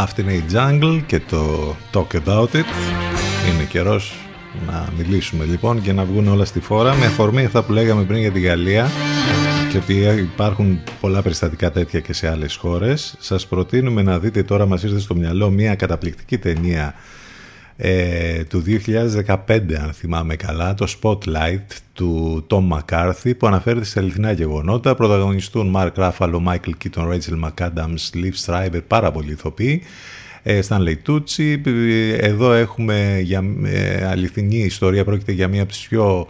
Αυτή είναι η Jungle και το Talk About It. Είναι καιρός να μιλήσουμε λοιπόν και να βγουν όλα στη φόρα με αφορμή αυτά που λέγαμε πριν για τη Γαλλία και ότι υπάρχουν πολλά περιστατικά τέτοια και σε άλλες χώρες. Σας προτείνουμε να δείτε τώρα μας ήρθε στο μυαλό μια καταπληκτική ταινία ε, του 2015 αν θυμάμαι καλά το Spotlight του Tom McCarthy που αναφέρεται σε αληθινά γεγονότα. Πρωταγωνιστούν Mark Ruffalo, Michael Keaton, Rachel McAdams, Liv Schreiber πάρα πολλοί ηθοποιοί. Ε, Stanley Tucci. Εδώ έχουμε για ε, αληθινή ιστορία. Πρόκειται για μια από τις πιο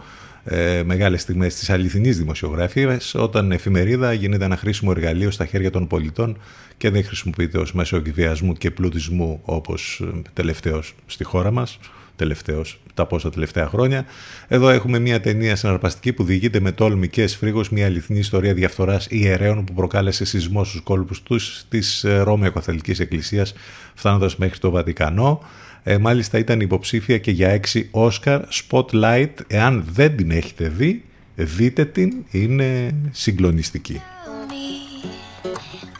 ε, μεγάλες στιγμές της αληθινής δημοσιογραφίας όταν εφημερίδα γίνεται ένα χρήσιμο εργαλείο στα χέρια των πολιτών και δεν χρησιμοποιείται ως μέσο εκβιασμού και πλουτισμού όπως ε, τελευταίος στη χώρα μας τελευταίος, τα πόσα τελευταία χρόνια. Εδώ έχουμε μια ταινία συναρπαστική που διηγείται με τόλμη και σφρίγος μια αληθινή ιστορία διαφθοράς ιερέων που προκάλεσε σεισμό στους κόλπους τους της ε, Ρώμαιο Καθολικής Εκκλησίας φτάνοντας μέχρι το Βατικανό. Ε, μάλιστα ήταν υποψήφια και για έξι Όσκαρ Spotlight. Εάν δεν την έχετε δει, δείτε την, είναι συγκλονιστική.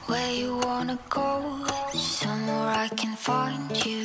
Where you wanna go, somewhere I can find you.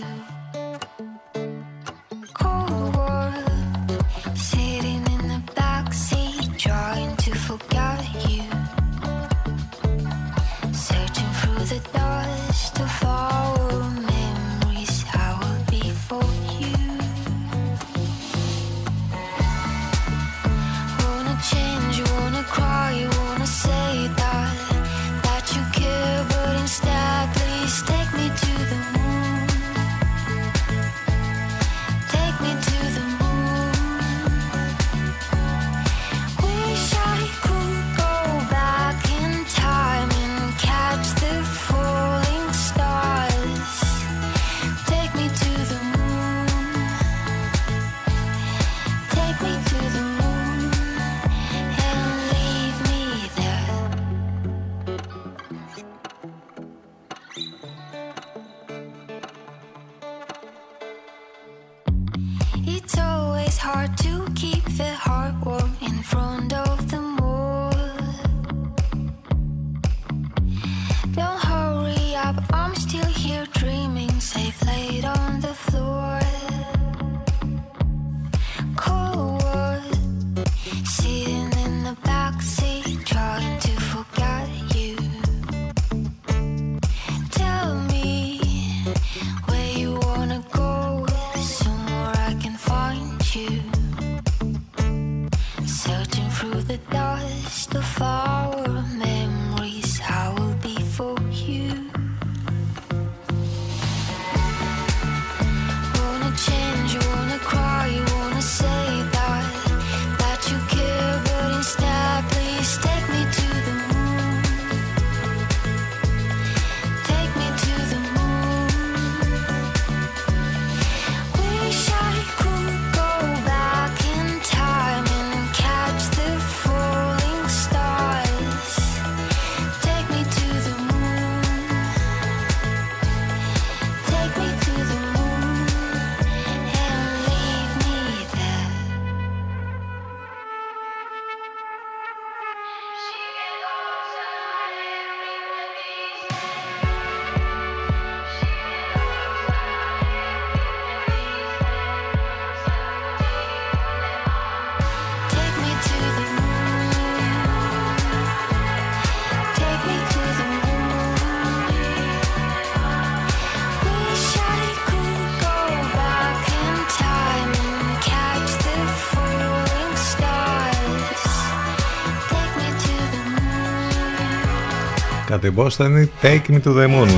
Moon. Κατεμπόστανη Take Me to the Moon.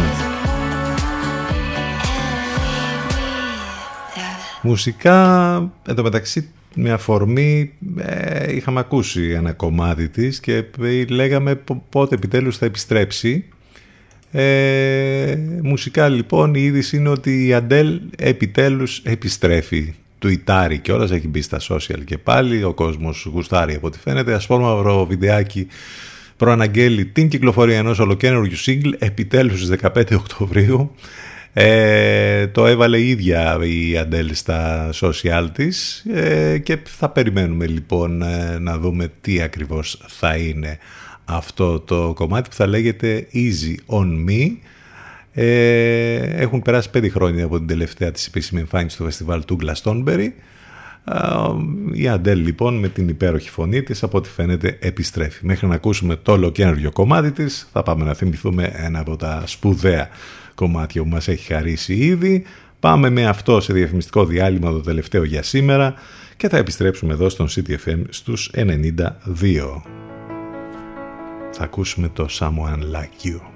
Μουσικά, εν τω μεταξύ, με αφορμή ε, είχαμε ακούσει ένα κομμάτι της και ε, λέγαμε πο- πότε επιτέλους θα επιστρέψει. Ε, μουσικά λοιπόν η είδηση είναι ότι η Αντέλ επιτέλους επιστρέφει. Του Ιτάρι και όλας έχει μπει στα social και πάλι, ο κόσμος γουστάρει από ό,τι φαίνεται. Ασπόρμαυρο βιντεάκι προαναγγέλει την κυκλοφορία ενός ολοκένουργιου single επιτέλους στις 15 Οκτωβρίου. Ε, το έβαλε η ίδια η Αντέλ στα social της ε, και θα περιμένουμε λοιπόν ε, να δούμε τι ακριβώς θα είναι αυτό το κομμάτι που θα λέγεται Easy On Me Ε, έχουν περάσει πέντε χρόνια από την τελευταία της επίσημη εμφάνιση στο φεστιβάλ του Glastonbury. Α, Η Αντέλ λοιπόν με την υπέροχη φωνή της από ό,τι φαίνεται επιστρέφει. Μέχρι να ακούσουμε το ολοκένουργιο κομμάτι της θα πάμε να θυμηθούμε ένα από τα σπουδαία κομμάτια που μας έχει χαρίσει ήδη. Πάμε με αυτό σε διαφημιστικό διάλειμμα το τελευταίο για σήμερα και θα επιστρέψουμε εδώ στον CTFM στους 92. Θα ακούσουμε το Someone Like You.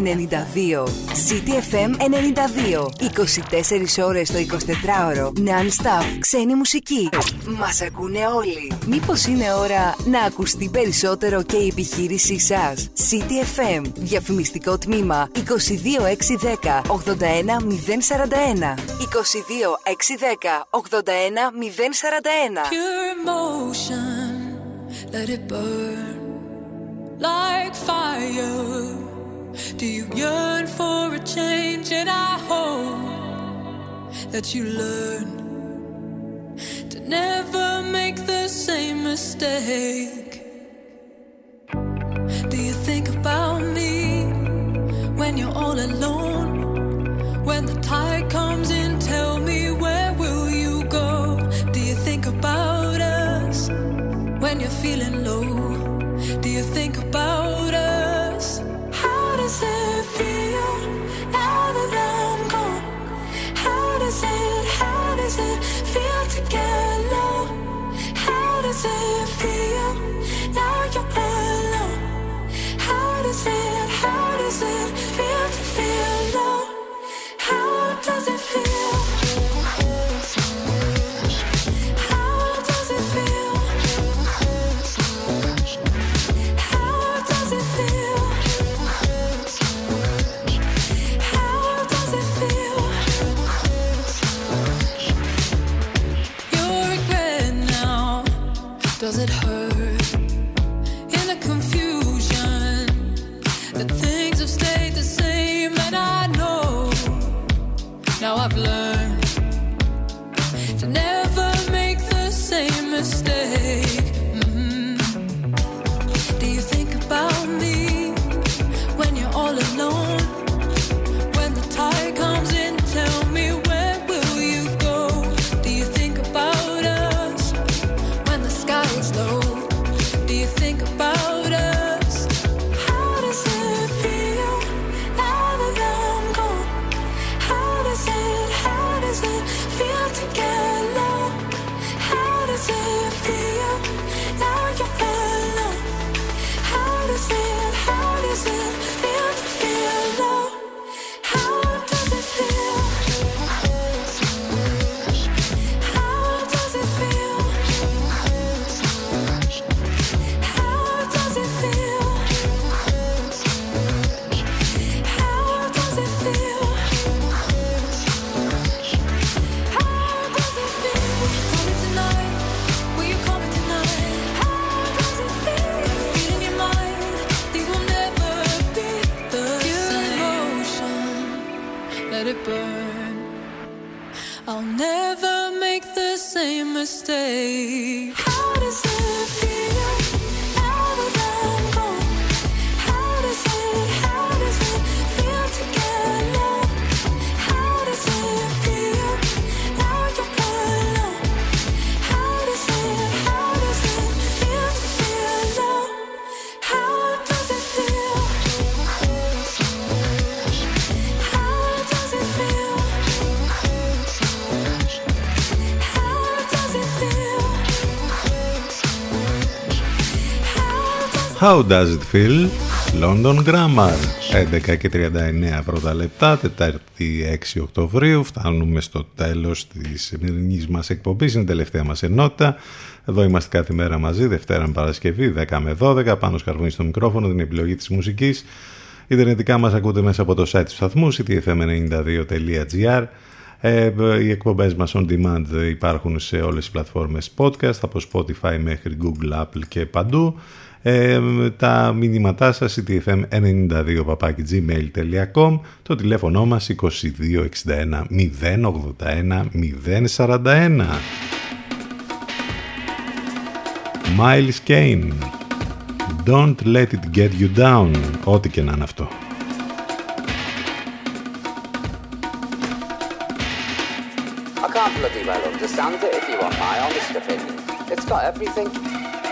92. City FM 92. 24 ώρες το 24ωρο. Non-stop. Ξένη μουσική. Μας ακούνε όλοι. Μήπως είναι ώρα να ακουστεί περισσότερο και η επιχείρησή σας; City FM. Διαφημιστικό τμήμα 22610 81041. 22610 81041. Pure emotion, let it burn like fire. Do you yearn for a change? And I hope that you learn to never make the same mistake. Do you think about me when you're all alone? When the tide comes in, tell me where will you go? Do you think about us when you're feeling low? Do you think about How does it feel? London Grammar. 11 και 39 πρώτα λεπτά Τετάρτη 6 Οκτωβρίου. Φτάνουμε στο τέλος της σημερινής μας εκπομπής. Είναι η τελευταία μας ενότητα. Εδώ είμαστε κάθε μέρα μαζί Δευτέρα με Παρασκευή 10 με 12 Πάνω σκαρβούνι στο μικρόφωνο Την επιλογή της μουσικής. Ιντερνετικά μας ακούτε μέσα από το site του σταθμού ctfm92.gr ε, οι εκπομπές μας on demand υπάρχουν σε όλες τις πλατφόρμες podcast από Spotify μέχρι Google, Apple και παντού ε, τα μηνύματά σας ctfm92 το τηλέφωνο μας 2261 081 041 Miles Kane Don't let it get you down ό,τι και να είναι αυτό I can't bloody well understand it if you want my honest opinion. It's got everything.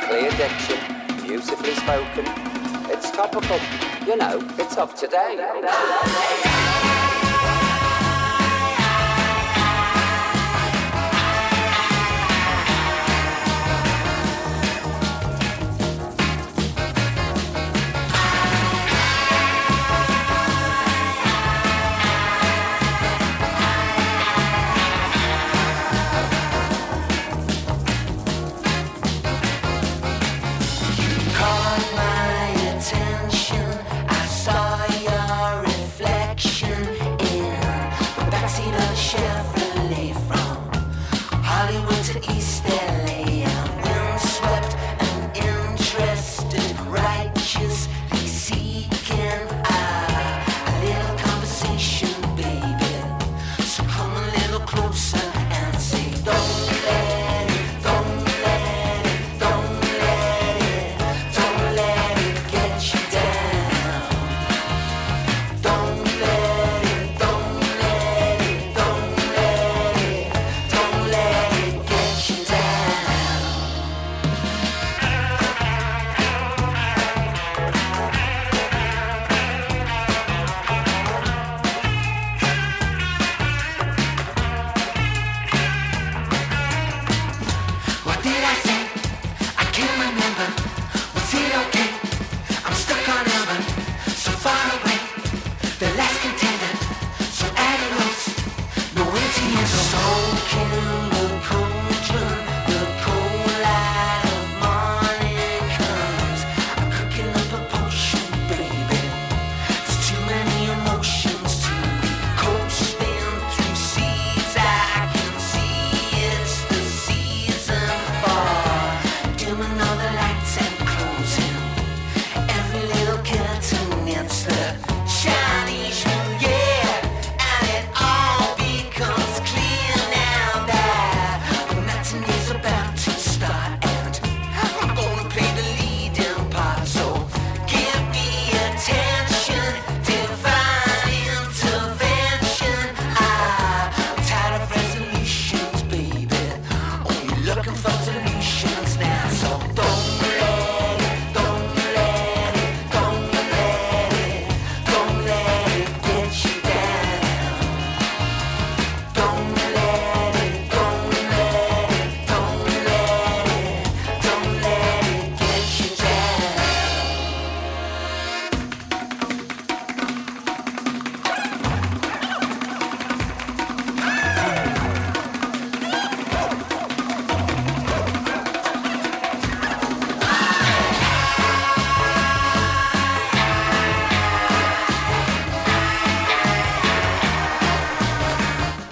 Clear diction, beautifully spoken. It's topical. You know, it's of today.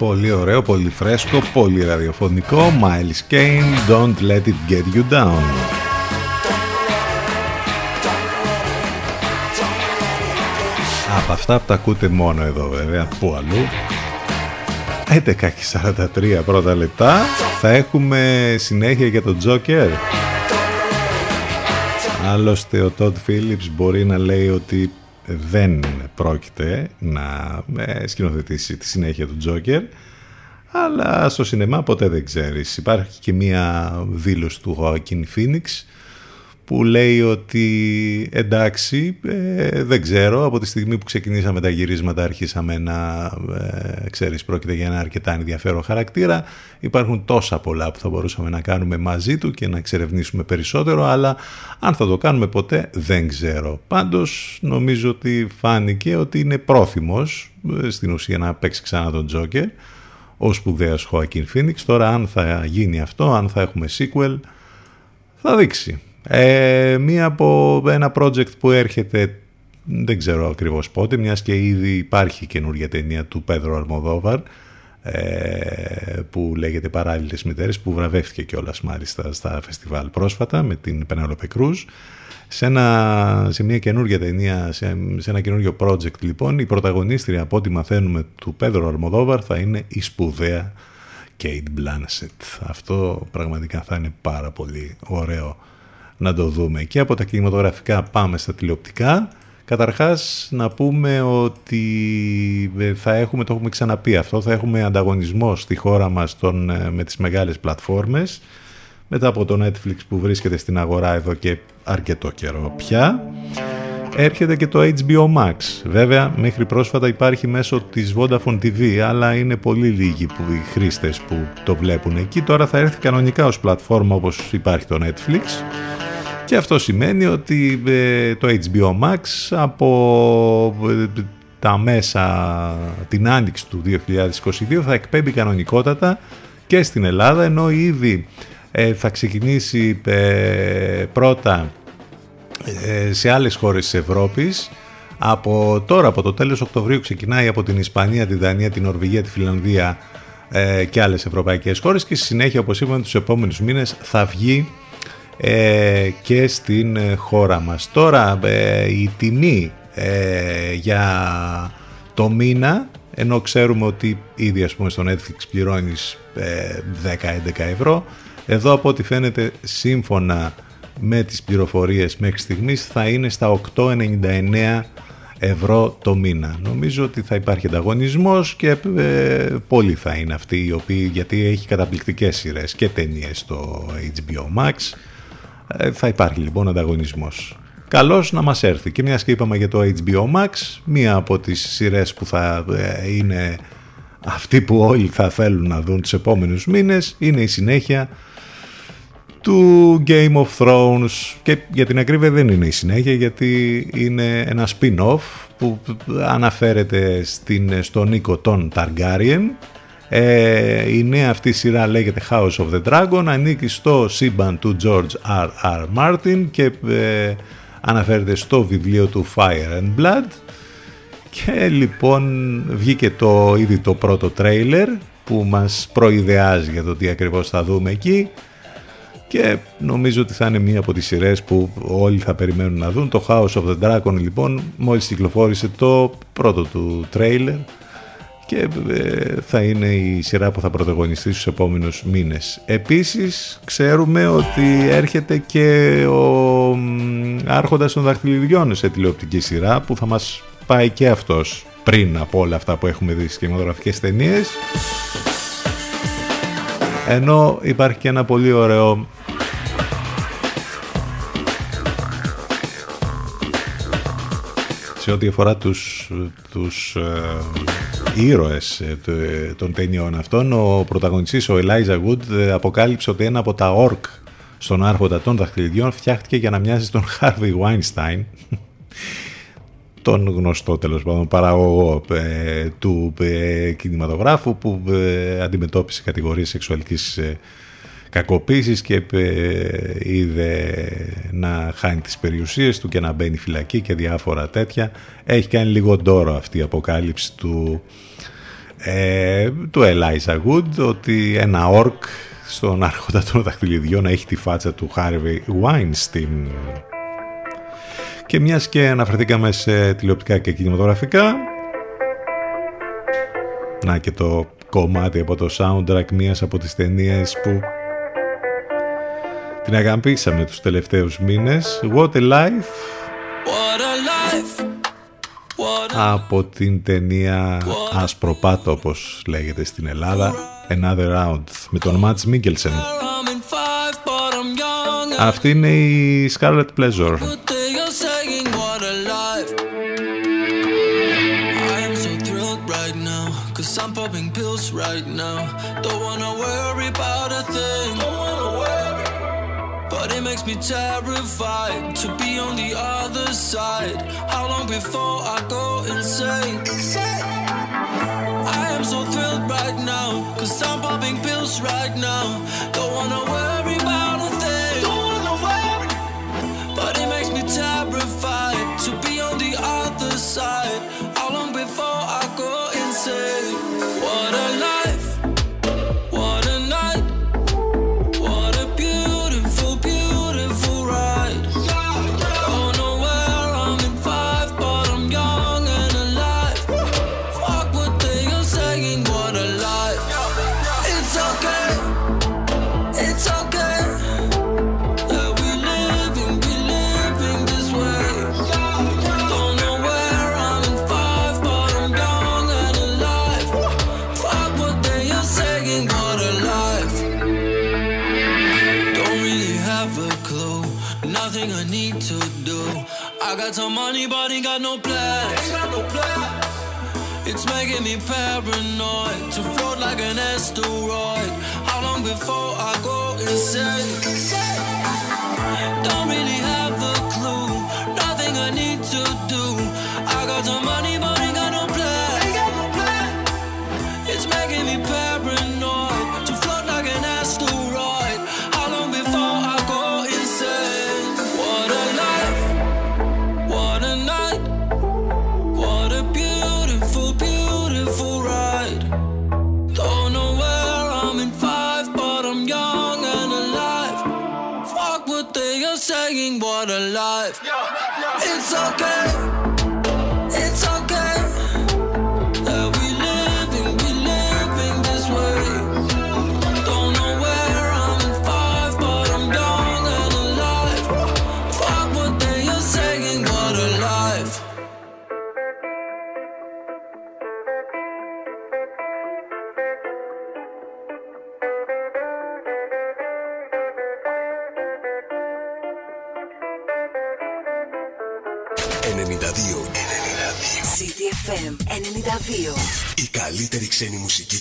Πολύ ωραίο, πολύ φρέσκο, πολύ ραδιοφωνικό. Miles Kane, Don't Let It Get You Down. Από αυτά που τα ακούτε μόνο εδώ βέβαια, πού αλλού. 11 και 43 πρώτα λεπτά. Θα έχουμε συνέχεια για τον Τζόκερ. Άλλωστε ο Τόντ Φίλιπς μπορεί να λέει ότι δεν πρόκειται να ε, σκηνοθετήσει τη συνέχεια του Τζόκερ αλλά στο σινεμά ποτέ δεν ξέρεις. Υπάρχει και μία δήλωση του Joaquin Phoenix που λέει ότι εντάξει ε, δεν ξέρω από τη στιγμή που ξεκινήσαμε τα γυρίσματα αρχίσαμε να ε, ξέρεις πρόκειται για ένα αρκετά ενδιαφέρον χαρακτήρα. Υπάρχουν τόσα πολλά που θα μπορούσαμε να κάνουμε μαζί του και να εξερευνήσουμε περισσότερο αλλά αν θα το κάνουμε ποτέ δεν ξέρω. Πάντως νομίζω ότι φάνηκε ότι είναι πρόθυμος ε, στην ουσία να παίξει ξανά τον Τζόκερ ο σπουδαίος Joaquin Phoenix τώρα αν θα γίνει αυτό αν θα έχουμε sequel θα δείξει. Ε, μία από ένα project που έρχεται δεν ξέρω ακριβώς πότε μιας και ήδη υπάρχει καινούργια ταινία του Πέδρο Αλμοδόβαρ ε, που λέγεται Παράλληλες Μητέρες που βραβεύτηκε κιόλας μάλιστα στα φεστιβάλ πρόσφατα με την Πενέλοπε Κρούζ σε, ένα, σε μια καινούργια ταινία, σε, σε ένα καινούργιο project λοιπόν η πρωταγωνίστρια από ό,τι μαθαίνουμε του Πέδρο Αλμοδόβαρ θα είναι η σπουδαία Kate Blanchett αυτό πραγματικά θα είναι πάρα πολύ ωραίο να το δούμε. Και από τα κινηματογραφικά πάμε στα τηλεοπτικά. Καταρχάς να πούμε ότι ε, θα έχουμε, το έχουμε ξαναπεί αυτό, θα έχουμε ανταγωνισμό στη χώρα μας των, ε, με τις μεγάλες πλατφόρμες μετά από το Netflix που βρίσκεται στην αγορά εδώ και αρκετό καιρό πια. Έρχεται και το HBO Max. Βέβαια, μέχρι πρόσφατα υπάρχει μέσω της Vodafone TV, αλλά είναι πολύ λίγοι που οι χρήστες που το βλέπουν εκεί. Τώρα θα έρθει κανονικά ως πλατφόρμα όπως υπάρχει το Netflix. Και αυτό σημαίνει ότι ε, το HBO Max από ε, τα μέσα την άνοιξη του 2022 θα εκπέμπει κανονικότατα και στην Ελλάδα ενώ ήδη ε, θα ξεκινήσει ε, πρώτα ε, σε άλλες χώρες της Ευρώπης. Από τώρα από το τέλος Οκτωβρίου ξεκινάει από την Ισπανία, τη Δανία, την Νορβηγία, τη Φιλανδία ε, και άλλες ευρωπαϊκές χώρες και στη συνέχεια όπως είπαμε τους επόμενους μήνες θα βγει ε, και στην ε, χώρα μας. Τώρα ε, η τιμή ε, για το μήνα ενώ ξέρουμε ότι ήδη ας πούμε στο Netflix πληρώνεις ε, 10-11 ευρώ εδώ από ό,τι φαίνεται σύμφωνα με τις πληροφορίες μέχρι στιγμής θα είναι στα 8,99 ευρώ το μήνα. Νομίζω ότι θα υπάρχει ανταγωνισμός και ε, πολλοί θα είναι αυτοί οι οποίοι γιατί έχει καταπληκτικές σειρές και ταινίες στο HBO Max. Ε, θα υπάρχει λοιπόν ανταγωνισμός. Καλώς να μας έρθει. Και μιας και είπαμε για το HBO Max, μία από τις σειρές που θα ε, είναι αυτοί που όλοι θα θέλουν να δουν τους επόμενους μήνες είναι η συνέχεια του Game of Thrones. Και για την ακρίβεια δεν είναι η συνέχεια γιατί είναι ένα spin-off που αναφέρεται στην, στον οίκο των Targaryen ε, η νέα αυτή σειρά λέγεται House of the Dragon ανήκει στο σύμπαν του George R. R. Martin και ε, αναφέρεται στο βιβλίο του Fire and Blood και λοιπόν βγήκε το, ήδη το πρώτο τρέιλερ που μας προειδεάζει για το τι ακριβώς θα δούμε εκεί και νομίζω ότι θα είναι μία από τις σειρές που όλοι θα περιμένουν να δουν. Το House of the Dragon λοιπόν μόλις κυκλοφόρησε το πρώτο του τρέιλερ και ε, θα είναι η σειρά που θα πρωταγωνιστεί στους επόμενους μήνες. Επίσης ξέρουμε ότι έρχεται και ο Άρχοντας των Δαχτυλιδιών σε τηλεοπτική σειρά που θα μας πάει και αυτός πριν από όλα αυτά που έχουμε δει στις κινηματογραφικές ταινίες. Ενώ υπάρχει και ένα πολύ ωραίο σε ό,τι αφορά τους, τους ε, ήρωες ε, т- των ταινιών αυτών ο πρωταγωνιστής ο Elijah Wood ε, αποκάλυψε ότι ένα από τα ορκ στον άρχοντα των δαχτυλιδιών φτιάχτηκε για να μοιάζει στον Harvey Weinstein τον γνωστό τέλος πάντων παραγωγό ε, του ε, κινηματογράφου που ε, αντιμετώπισε κατηγορίες σεξουαλικής ε, κακοποίησης και ε, είδε να χάνει τις περιουσίες του και να μπαίνει φυλακή και διάφορα τέτοια. Έχει κάνει λίγο ντόρο αυτή η αποκάλυψη του, ε, του Eliza Wood ότι ένα ορκ στον άρχοντα των δαχτυλιδιών έχει τη φάτσα του Harvey Weinstein. Και μιας και αναφερθήκαμε σε τηλεοπτικά και κινηματογραφικά να και το κομμάτι από το soundtrack μιας από τις ταινίες που την αγαπήσαμε τους τελευταίους μήνες. What a Life από την ταινία Ασπροπάτο όπως λέγεται στην Ελλάδα Another Round με τον Μάτς Μίγκελσεν αυτή είναι η Scarlet Pleasure. You're saying makes me terrified to be on the other side. How long before I go insane? I am so thrilled right now. Cause I'm popping pills right now. Don't wanna worry got some money, but ain't got no plans. It's making me paranoid to float like an asteroid. How long before I go insane? Saying what a life. It's okay. Ξένη μουσική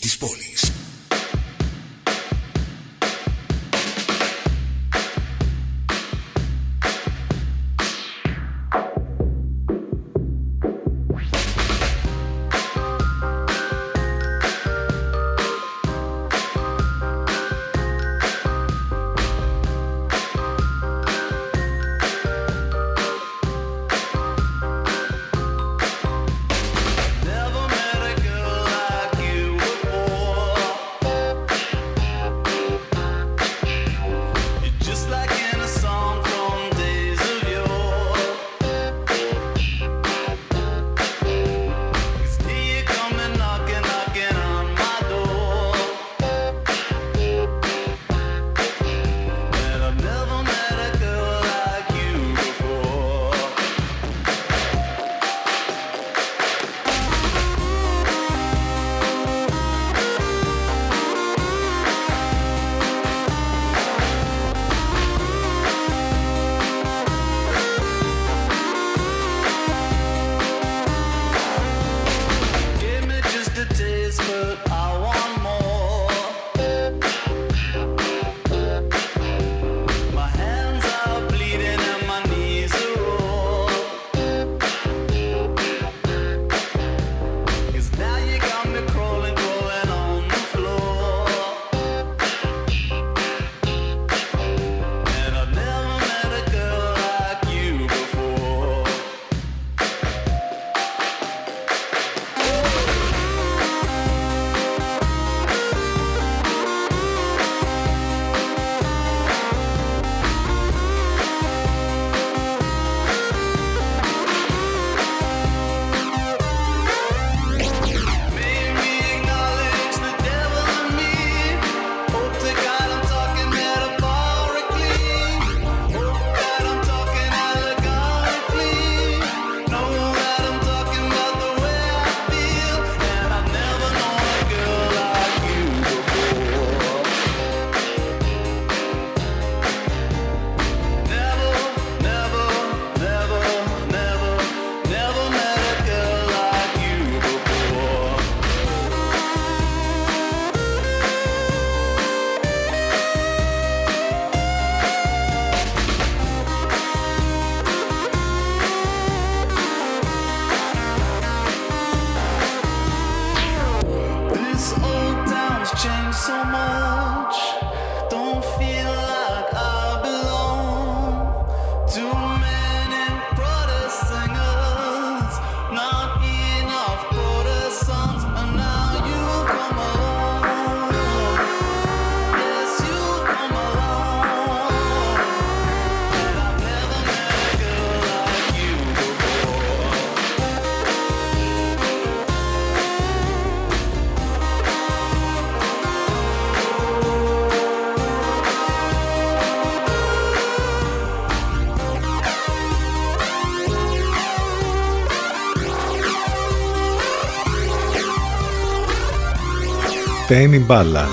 Τέιμι Μπάλα.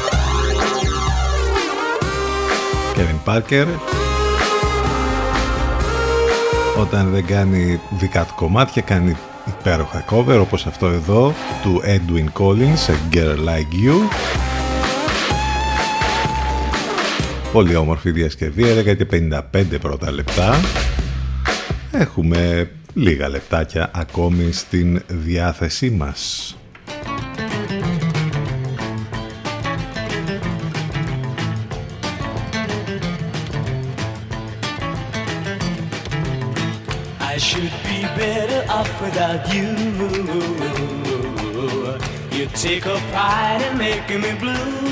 Κέβιν Πάρκερ. Όταν δεν κάνει δικά του κομμάτια κάνει υπέροχα cover όπως αυτό εδώ του Edwin Collins A Girl Like You Πολύ όμορφη διασκευή, έλεγα και 55 πρώτα λεπτά Έχουμε λίγα λεπτάκια ακόμη στην διάθεσή μας you. You take a pride in making me blue.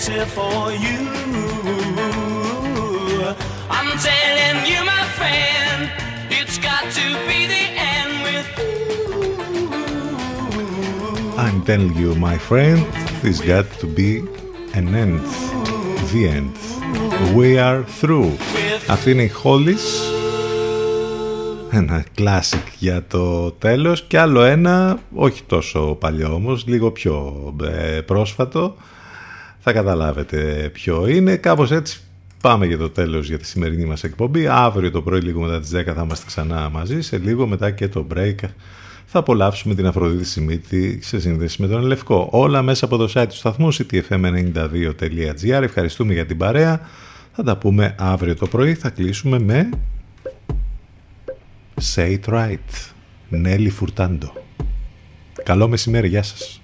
Shed a tear for you. I'm telling you, my friend, it's got to be the end with I'm telling you, my friend, there's got to be an end. The end. We are through. Αυτή είναι η Hollies. Ένα classic για το τέλος και άλλο ένα, όχι τόσο παλιό όμως, λίγο πιο ε, πρόσφατο. Θα καταλάβετε ποιο είναι. Κάπως έτσι πάμε για το τέλος για τη σημερινή μας εκπομπή. Αύριο το πρωί λίγο μετά τις 10 θα είμαστε ξανά μαζί. Σε λίγο μετά και το break θα απολαύσουμε την Αφροδίτη Σιμίτη σε σύνδεση με τον Λευκό. Όλα μέσα από το site του σταθμού ctfm92.gr. Ευχαριστούμε για την παρέα. Θα τα πούμε αύριο το πρωί. Θα κλείσουμε με Say It Right. Νέλη Φουρτάντο. Καλό μεσημέρι. Γεια σας.